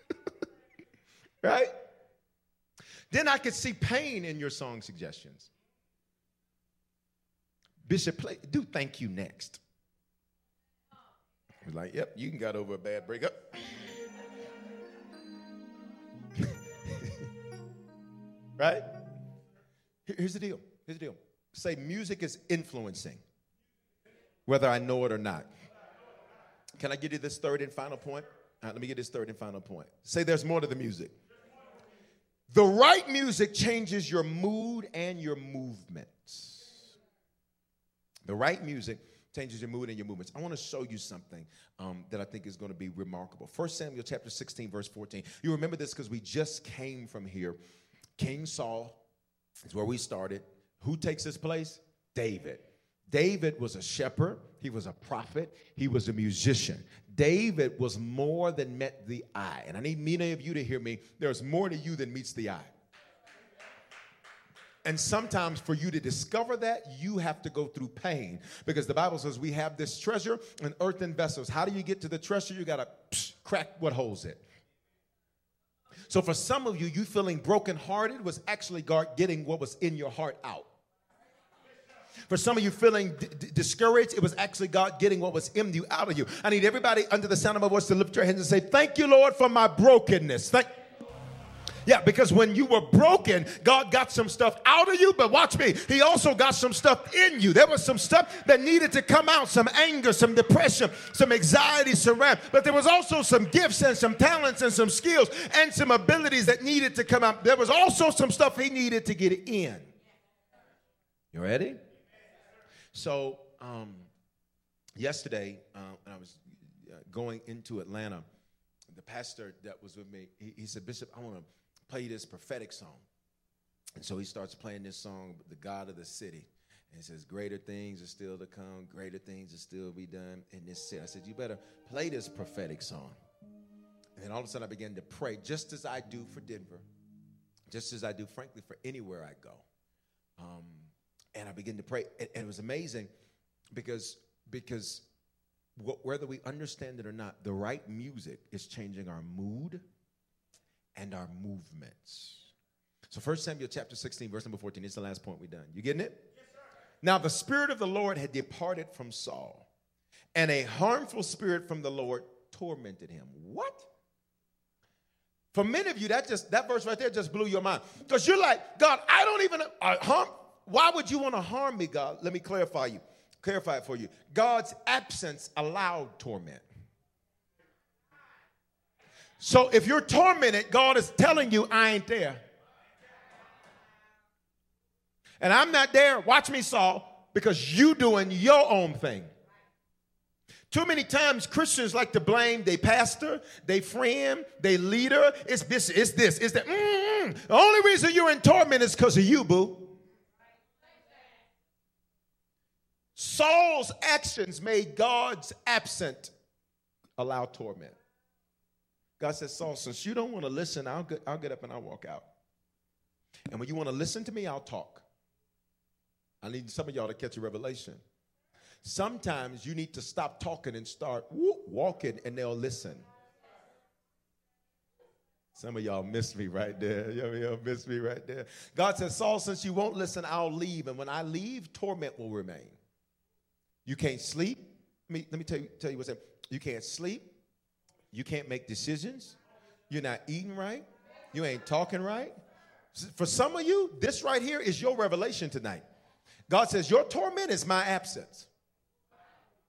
right? Then I could see pain in your song suggestions. Bishop, play, do thank you next. He's like, yep, you can get over a bad breakup. right? Here's the deal. Here's the deal. Say music is influencing, whether I know it or not. Can I give you this third and final point? Right, let me get this third and final point. Say there's more to the music. The right music changes your mood and your movements. The right music changes your mood and your movements. I want to show you something um, that I think is going to be remarkable. First Samuel chapter 16, verse 14. You remember this because we just came from here. King Saul is where we started. Who takes his place? David. David was a shepherd, he was a prophet, he was a musician. David was more than met the eye. And I need many of you to hear me. There's more to you than meets the eye. And sometimes for you to discover that, you have to go through pain because the Bible says we have this treasure in earthen vessels. How do you get to the treasure? You got to crack what holds it. So for some of you, you feeling brokenhearted was actually getting what was in your heart out. For some of you feeling discouraged, it was actually God getting what was in you out of you. I need everybody under the sound of my voice to lift your hands and say, Thank you, Lord, for my brokenness. Thank yeah, because when you were broken, God got some stuff out of you, but watch me, He also got some stuff in you. There was some stuff that needed to come out some anger, some depression, some anxiety, some wrath, but there was also some gifts and some talents and some skills and some abilities that needed to come out. There was also some stuff He needed to get in. You ready? So, um, yesterday, uh, I was uh, going into Atlanta, the pastor that was with me, he, he said, Bishop, I want to play this prophetic song. And so he starts playing this song, The God of the City. And says, Greater things are still to come, greater things are still be done in this city. I said, You better play this prophetic song. And then all of a sudden I began to pray, just as I do for Denver, just as I do, frankly, for anywhere I go. Um, and I began to pray. And, and it was amazing because, because whether we understand it or not, the right music is changing our mood and our movements. So 1 Samuel chapter 16, verse number 14, is the last point we're done. You getting it? Yes, now the Spirit of the Lord had departed from Saul, and a harmful spirit from the Lord tormented him. What? For many of you, that just that verse right there just blew your mind. Because you're like, God, I don't even uh, harm. Why would you want to harm me, God? Let me clarify you, clarify it for you. God's absence allowed torment. So if you're tormented, God is telling you, I ain't there. And I'm not there, watch me, Saul, because you doing your own thing. Too many times Christians like to blame their pastor, their friend, their leader. It's this, it's this, it's that. Mm-hmm. The only reason you're in torment is because of you, boo. Saul's actions made God's absent allow torment. God says, Saul, since you don't want to listen, I'll get, I'll get up and I'll walk out. And when you want to listen to me, I'll talk. I need some of y'all to catch a revelation. Sometimes you need to stop talking and start walking, and they'll listen. Some of y'all miss me right there. Y'all miss me right there. God says, Saul, since you won't listen, I'll leave. And when I leave, torment will remain. You can't sleep. Let me, let me tell you, tell you what's happening. You can't sleep. You can't make decisions. You're not eating right. You ain't talking right. For some of you, this right here is your revelation tonight. God says, Your torment is my absence.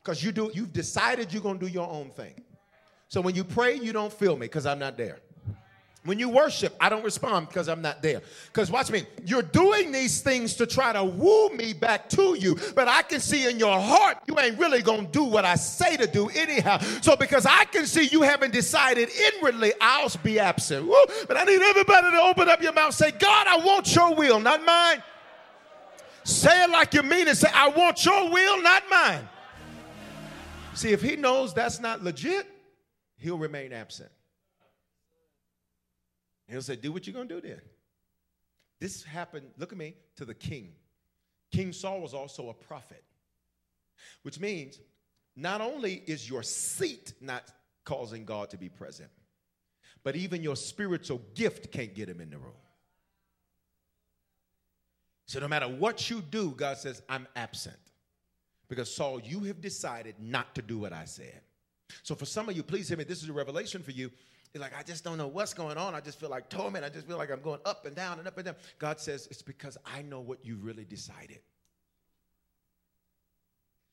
Because you do, you've decided you're gonna do your own thing. So when you pray, you don't feel me because I'm not there. When you worship, I don't respond because I'm not there. Because watch me, you're doing these things to try to woo me back to you, but I can see in your heart you ain't really gonna do what I say to do anyhow. So because I can see you haven't decided inwardly, I'll be absent. Woo, but I need everybody to open up your mouth, say, God, I want your will, not mine. Say it like you mean it. Say, I want your will, not mine. See, if he knows that's not legit, he'll remain absent. He'll say, Do what you're going to do then. This happened, look at me, to the king. King Saul was also a prophet, which means not only is your seat not causing God to be present, but even your spiritual gift can't get him in the room. So no matter what you do, God says, I'm absent. Because Saul, you have decided not to do what I said. So for some of you, please hear me. This is a revelation for you. You're like, I just don't know what's going on. I just feel like torment. I just feel like I'm going up and down and up and down. God says, It's because I know what you really decided.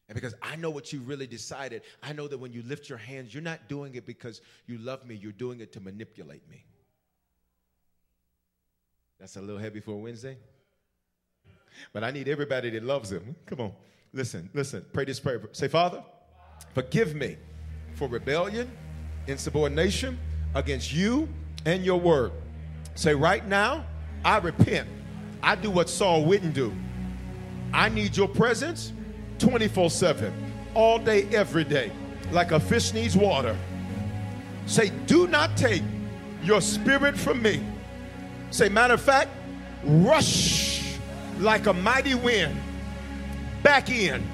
And because I know what you really decided, I know that when you lift your hands, you're not doing it because you love me, you're doing it to manipulate me. That's a little heavy for a Wednesday. But I need everybody that loves him. Come on. Listen, listen. Pray this prayer. Say, Father, forgive me for rebellion, insubordination, against you and your word. Say, right now, I repent. I do what Saul wouldn't do. I need your presence 24 7, all day, every day, like a fish needs water. Say, do not take your spirit from me. Say, matter of fact, rush like a mighty wind back in,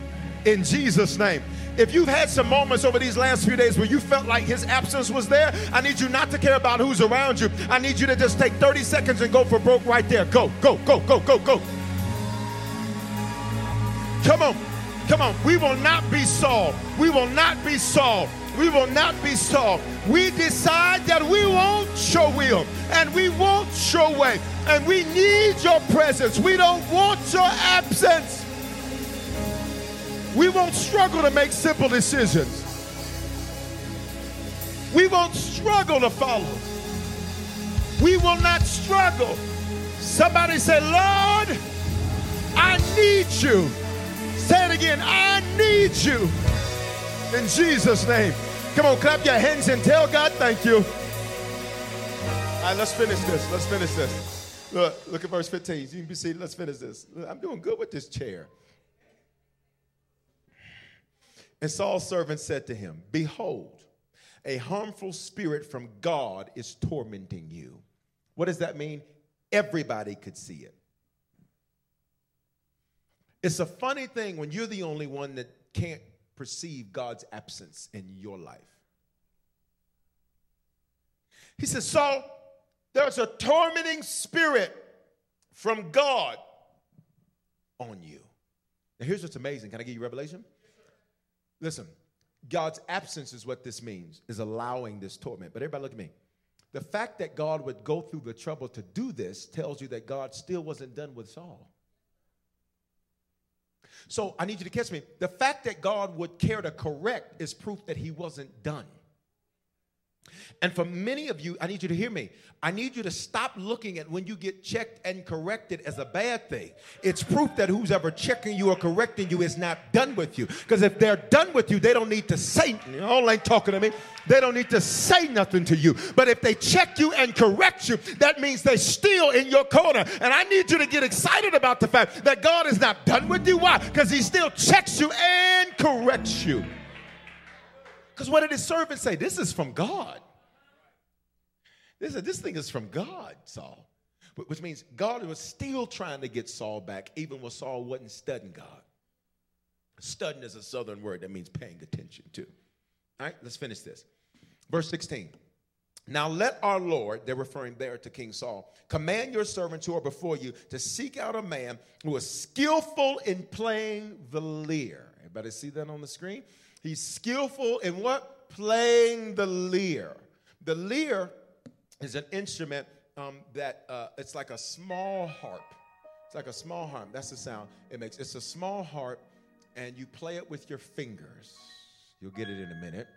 in Jesus' name. If you've had some moments over these last few days where you felt like his absence was there, I need you not to care about who's around you. I need you to just take 30 seconds and go for broke right there. Go, go, go, go, go, go. Come on. Come on. We will not be Saul. We will not be Saul. We will not be Saul. We decide that we won't show will and we won't show way. And we need your presence. We don't want your absence. We won't struggle to make simple decisions. We won't struggle to follow. We will not struggle. Somebody say, Lord, I need you. Say it again, I need you. In Jesus' name. Come on, clap your hands and tell God thank you. All right, let's finish this. Let's finish this. Look, look at verse 15. You can be seated. Let's finish this. I'm doing good with this chair. And Saul's servant said to him, Behold, a harmful spirit from God is tormenting you. What does that mean? Everybody could see it. It's a funny thing when you're the only one that can't perceive God's absence in your life. He says, Saul, there's a tormenting spirit from God on you. Now, here's what's amazing. Can I give you revelation? Listen, God's absence is what this means, is allowing this torment. But everybody look at me. The fact that God would go through the trouble to do this tells you that God still wasn't done with Saul. So I need you to catch me. The fact that God would care to correct is proof that he wasn't done. And for many of you, I need you to hear me. I need you to stop looking at when you get checked and corrected as a bad thing. It's proof that who's ever checking you or correcting you is not done with you. Because if they're done with you, they don't need to say, y'all ain't talking to me. They don't need to say nothing to you. But if they check you and correct you, that means they're still in your corner. And I need you to get excited about the fact that God is not done with you. Why? Because he still checks you and corrects you. Because what did his servant say? This is from God. This, this thing is from God, Saul. Which means God was still trying to get Saul back, even when Saul wasn't studying God. Studying is a southern word that means paying attention to. All right, let's finish this. Verse 16. Now let our Lord, they're referring there to King Saul, command your servants who are before you to seek out a man who is skillful in playing the lyre. Everybody see that on the screen? He's skillful in what? Playing the lyre. The lyre is an instrument um, that uh, it's like a small harp. It's like a small harp. That's the sound it makes. It's a small harp, and you play it with your fingers. You'll get it in a minute.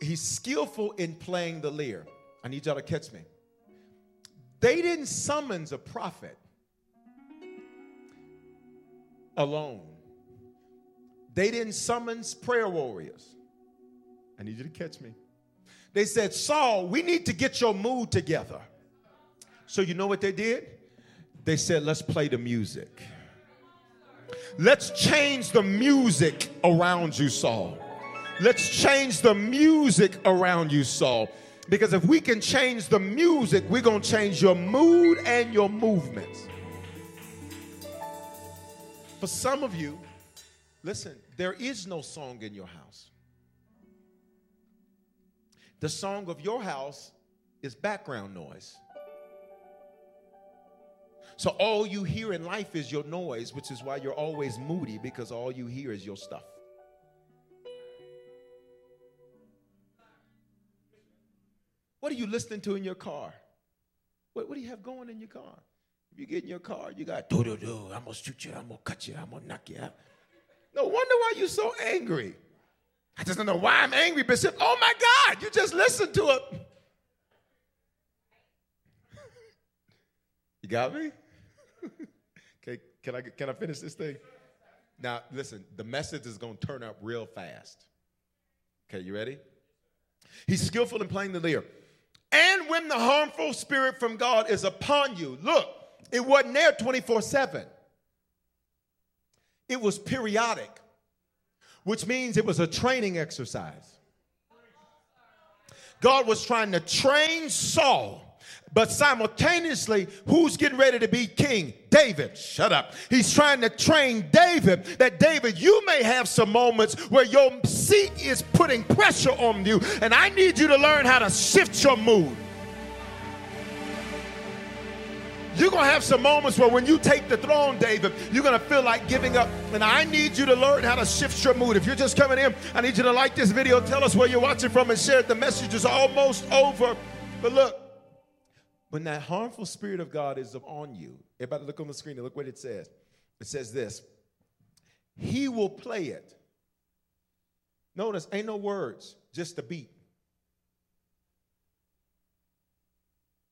He's skillful in playing the lyre. I need y'all to catch me. They didn't summons a prophet alone. They didn't summons prayer warriors. I need you to catch me. They said, Saul, we need to get your mood together. So, you know what they did? They said, let's play the music. Let's change the music around you, Saul. Let's change the music around you, Saul. Because if we can change the music, we're going to change your mood and your movements. For some of you, listen, there is no song in your house. The song of your house is background noise. So all you hear in life is your noise, which is why you're always moody because all you hear is your stuff. What are you listening to in your car? What, what do you have going in your car? If you get in your car, you got do do do. I'm gonna shoot you. I'm gonna cut you. I'm gonna knock you out. No wonder why you're so angry. I just don't know why I'm angry, Bishop. Oh my God, you just listened to it. you got me? okay, can I can I finish this thing? Now, listen, the message is gonna turn up real fast. Okay, you ready? He's skillful in playing the lyre. And when the harmful spirit from God is upon you, look, it wasn't there 24 7. It was periodic, which means it was a training exercise. God was trying to train Saul but simultaneously, who's getting ready to be king? David. Shut up. He's trying to train David that David, you may have some moments where your seat is putting pressure on you, and I need you to learn how to shift your mood. You're going to have some moments where when you take the throne, David, you're going to feel like giving up. And I need you to learn how to shift your mood. If you're just coming in, I need you to like this video, tell us where you're watching from, and share it. The message is almost over. But look, when that harmful spirit of God is on you, everybody look on the screen and look what it says. It says this He will play it. Notice, ain't no words, just a beat.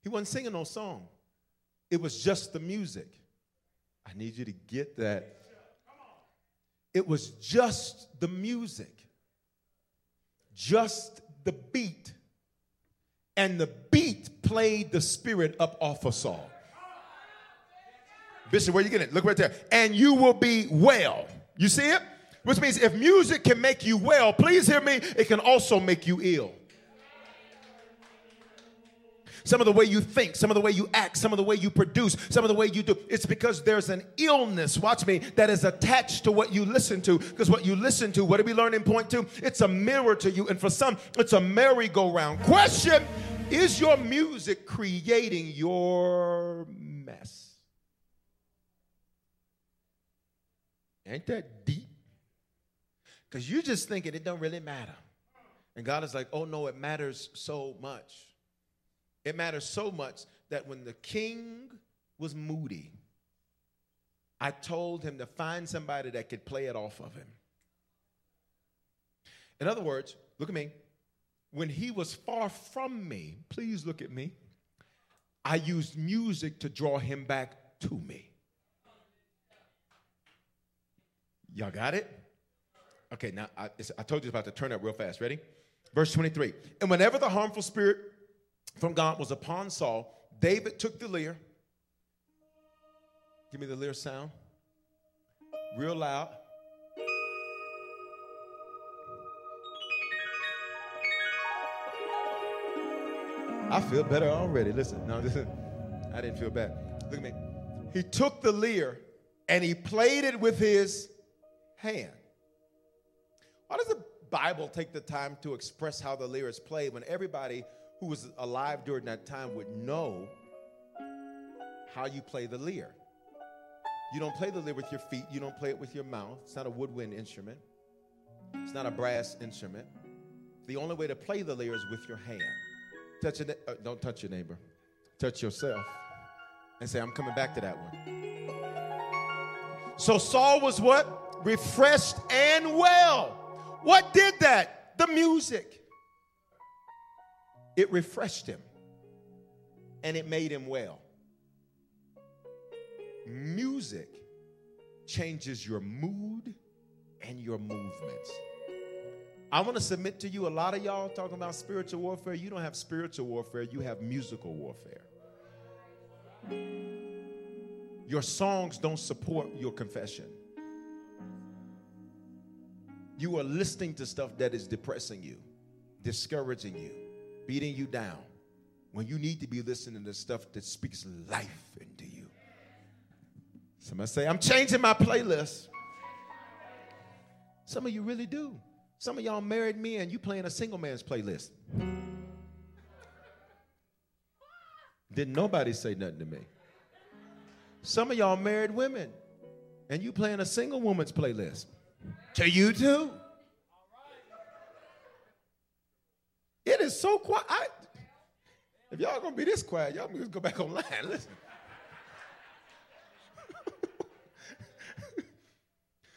He wasn't singing no song, it was just the music. I need you to get that. It was just the music, just the beat. And the beat played the spirit up off of Saul. Bishop, where you getting it? Look right there. And you will be well. You see it? Which means if music can make you well, please hear me, it can also make you ill. Some of the way you think, some of the way you act, some of the way you produce, some of the way you do. It's because there's an illness, watch me, that is attached to what you listen to. Because what you listen to, what do we learn in point two? It's a mirror to you. And for some, it's a merry-go-round. Question is your music creating your mess? Ain't that deep? Because you're just thinking it don't really matter. And God is like, oh no, it matters so much. It matters so much that when the king was moody, I told him to find somebody that could play it off of him. In other words, look at me when he was far from me, please look at me, I used music to draw him back to me. Y'all got it? Okay, now I, I told you about to turn up real fast. Ready? Verse 23. And whenever the harmful spirit from God was upon Saul, David took the lyre. Give me the lyre sound. Real loud. I feel better already. Listen, no, listen. I didn't feel bad. Look at me. He took the lyre and he played it with his hand. Why does the Bible take the time to express how the lyre is played when everybody who was alive during that time would know how you play the lyre? You don't play the lyre with your feet, you don't play it with your mouth. It's not a woodwind instrument, it's not a brass instrument. The only way to play the lyre is with your hand. Touch your, uh, don't touch your neighbor. Touch yourself and say, I'm coming back to that one. So Saul was what? Refreshed and well. What did that? The music. It refreshed him. and it made him well. Music changes your mood and your movements. I want to submit to you a lot of y'all talking about spiritual warfare. You don't have spiritual warfare, you have musical warfare. Your songs don't support your confession. You are listening to stuff that is depressing you, discouraging you, beating you down, when you need to be listening to stuff that speaks life into you. Somebody say, I'm changing my playlist. Some of you really do. Some of y'all married men, you playing a single man's playlist. Didn't nobody say nothing to me. Some of y'all married women, and you playing a single woman's playlist. To you too. It so quiet. If y'all gonna be this quiet, y'all just go back online. Listen.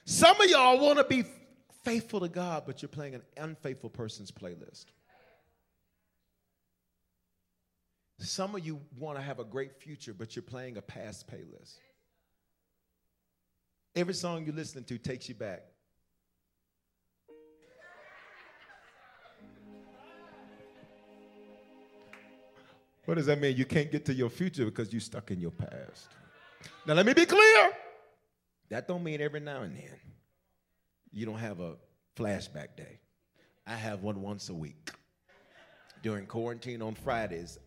Some of y'all want to be faithful to God, but you're playing an unfaithful person's playlist. Some of you want to have a great future, but you're playing a past playlist. Every song you're listening to takes you back. What does that mean? You can't get to your future because you're stuck in your past. Now let me be clear. That don't mean every now and then you don't have a flashback day. I have one once a week. During quarantine on Fridays,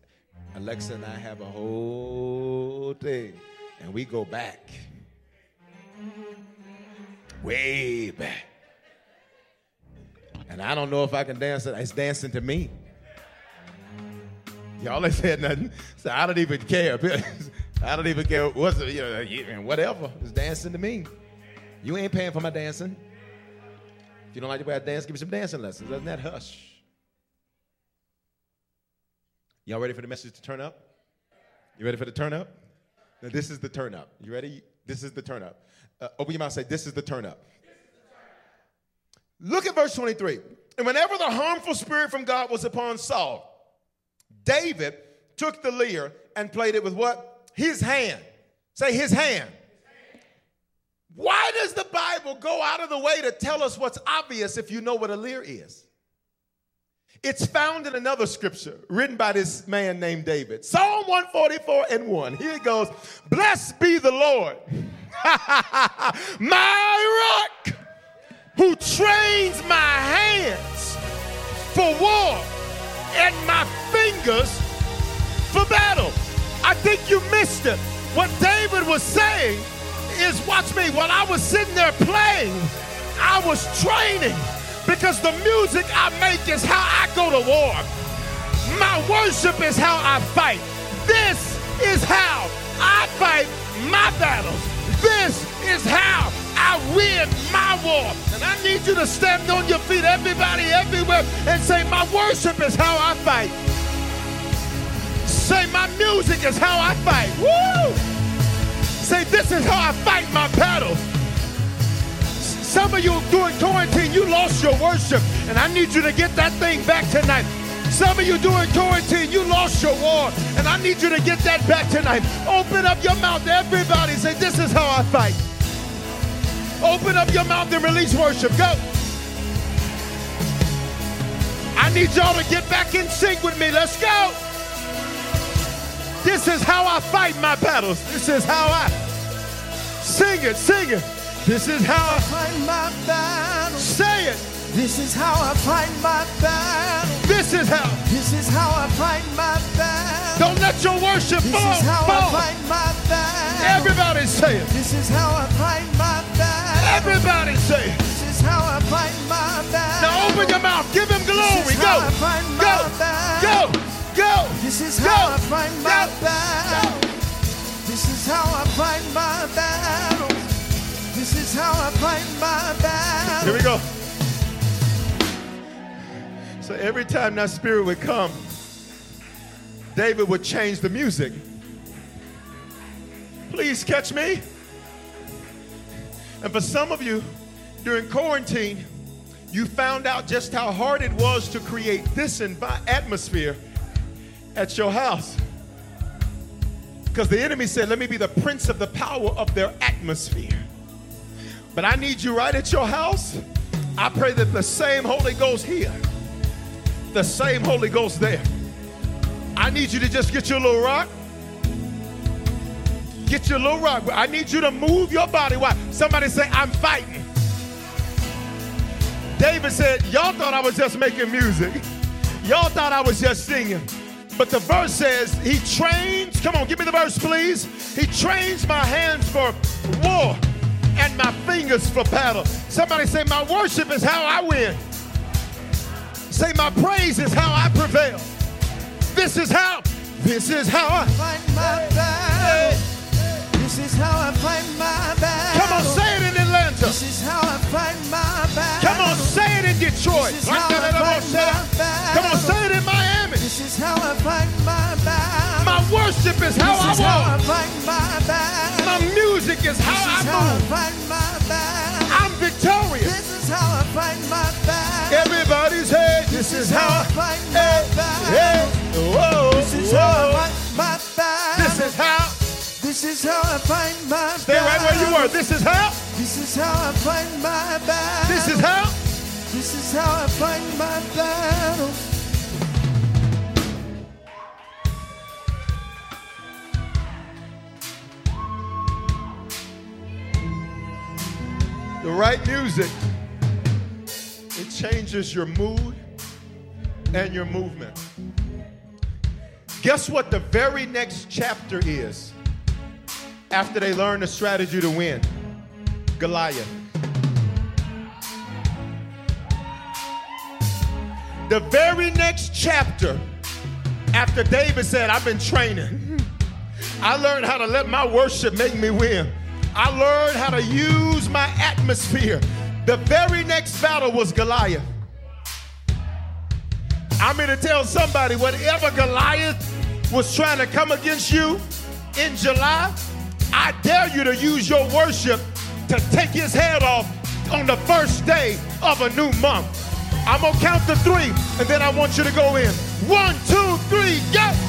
Alexa and I have a whole thing, and we go back. Way back. And I don't know if I can dance it. It's dancing to me. Y'all ain't said nothing, so I don't even care. I don't even care what's you know, whatever. It's dancing to me. You ain't paying for my dancing. If you don't like the way I dance, give me some dancing lessons. Doesn't that hush? Y'all ready for the message to turn up? You ready for the turn up? Now, this is the turn up. You ready? This is the turn up. Uh, open your mouth say, This is the turn up. Look at verse 23. And whenever the harmful spirit from God was upon Saul, David took the lyre and played it with what? His hand. Say his hand. Why does the Bible go out of the way to tell us what's obvious if you know what a lyre is? It's found in another scripture written by this man named David. Psalm 144 and 1. Here it goes Blessed be the Lord, my rock, who trains my hands for war and my fingers for battle. I think you missed it. What David was saying is, watch me, while I was sitting there playing, I was training because the music I make is how I go to war. My worship is how I fight. This is how I fight my battles. This is how I win my war. And I need you to stand on your feet, everybody, everywhere, and say, My worship is how I fight. Say, My music is how I fight. Woo! Say, This is how I fight my battles. Some of you during quarantine, you lost your worship, and I need you to get that thing back tonight. Some of you during quarantine, you lost your war, and I need you to get that back tonight. Open up your mouth, everybody. Say, This is how I fight. Open up your mouth and release worship. Go. I need y'all to get back in sync with me. Let's go. This is how I fight my battles. This is how I sing it, sing it. This is how I fight my battles. say it. This is how I fight my battles. This is how. This is how I fight my battles. Don't let your worship This fall. This is how fall. I fight my battles. Everybody say it. This is how I fight my battles. Everybody say it. This is how I fight my battles. Now open your mouth. Give him glory. This is Go. how I fight my Go. Go. Go. This is Go. how I fight my Go. battles. This is how I fight my battles. This is how I fight my battles. Here we go. So every time that spirit would come, David would change the music. Please catch me. And for some of you, during quarantine, you found out just how hard it was to create this envi- atmosphere at your house. Because the enemy said, Let me be the prince of the power of their atmosphere. But I need you right at your house. I pray that the same Holy Ghost here, the same Holy Ghost there. I need you to just get your little rock. Get your little rock. I need you to move your body. Why? Somebody say, I'm fighting. David said, Y'all thought I was just making music. Y'all thought I was just singing. But the verse says, He trains, come on, give me the verse, please. He trains my hands for war and my fingers for battle. Somebody say, My worship is how I win. Say, My praise is how I prevail. This is how, this is how I fight my battle. This is how I fight my battle. Come on, say it in Atlanta. This is how I fight my battle. Come on, say it in Detroit. This is how I fight my battle. Come on, say it in Miami. This is how I fight my battle. My worship is how this is I how I fight my battle. My music is how This is I how I fight my battle. I'm victorious. This is how I fight my battle. Everybody's head. This is how I fight my eh, battle. Eh, hey, whoa, This is how I fight my battle. This is how. This is how I fight my Stay right where you are. This is how. This is how I fight my battle. This is how. This is how I fight my battle. The right music. Changes your mood and your movement. Guess what the very next chapter is after they learn the strategy to win? Goliath. The very next chapter after David said, I've been training. I learned how to let my worship make me win. I learned how to use my atmosphere. The very next battle was Goliath. I'm here to tell somebody whatever Goliath was trying to come against you in July, I dare you to use your worship to take his head off on the first day of a new month. I'm gonna count to three, and then I want you to go in. One, two, three, go!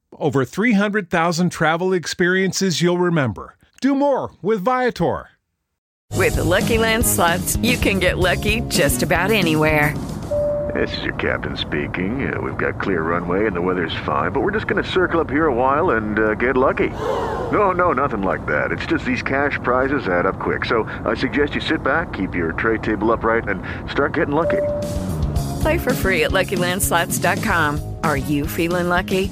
over 300,000 travel experiences you'll remember. Do more with Viator. With the Lucky Land slots, you can get lucky just about anywhere. This is your captain speaking. Uh, we've got clear runway and the weather's fine, but we're just going to circle up here a while and uh, get lucky. No, no, nothing like that. It's just these cash prizes add up quick. So I suggest you sit back, keep your tray table upright, and start getting lucky. Play for free at LuckyLandSlots.com. Are you feeling lucky?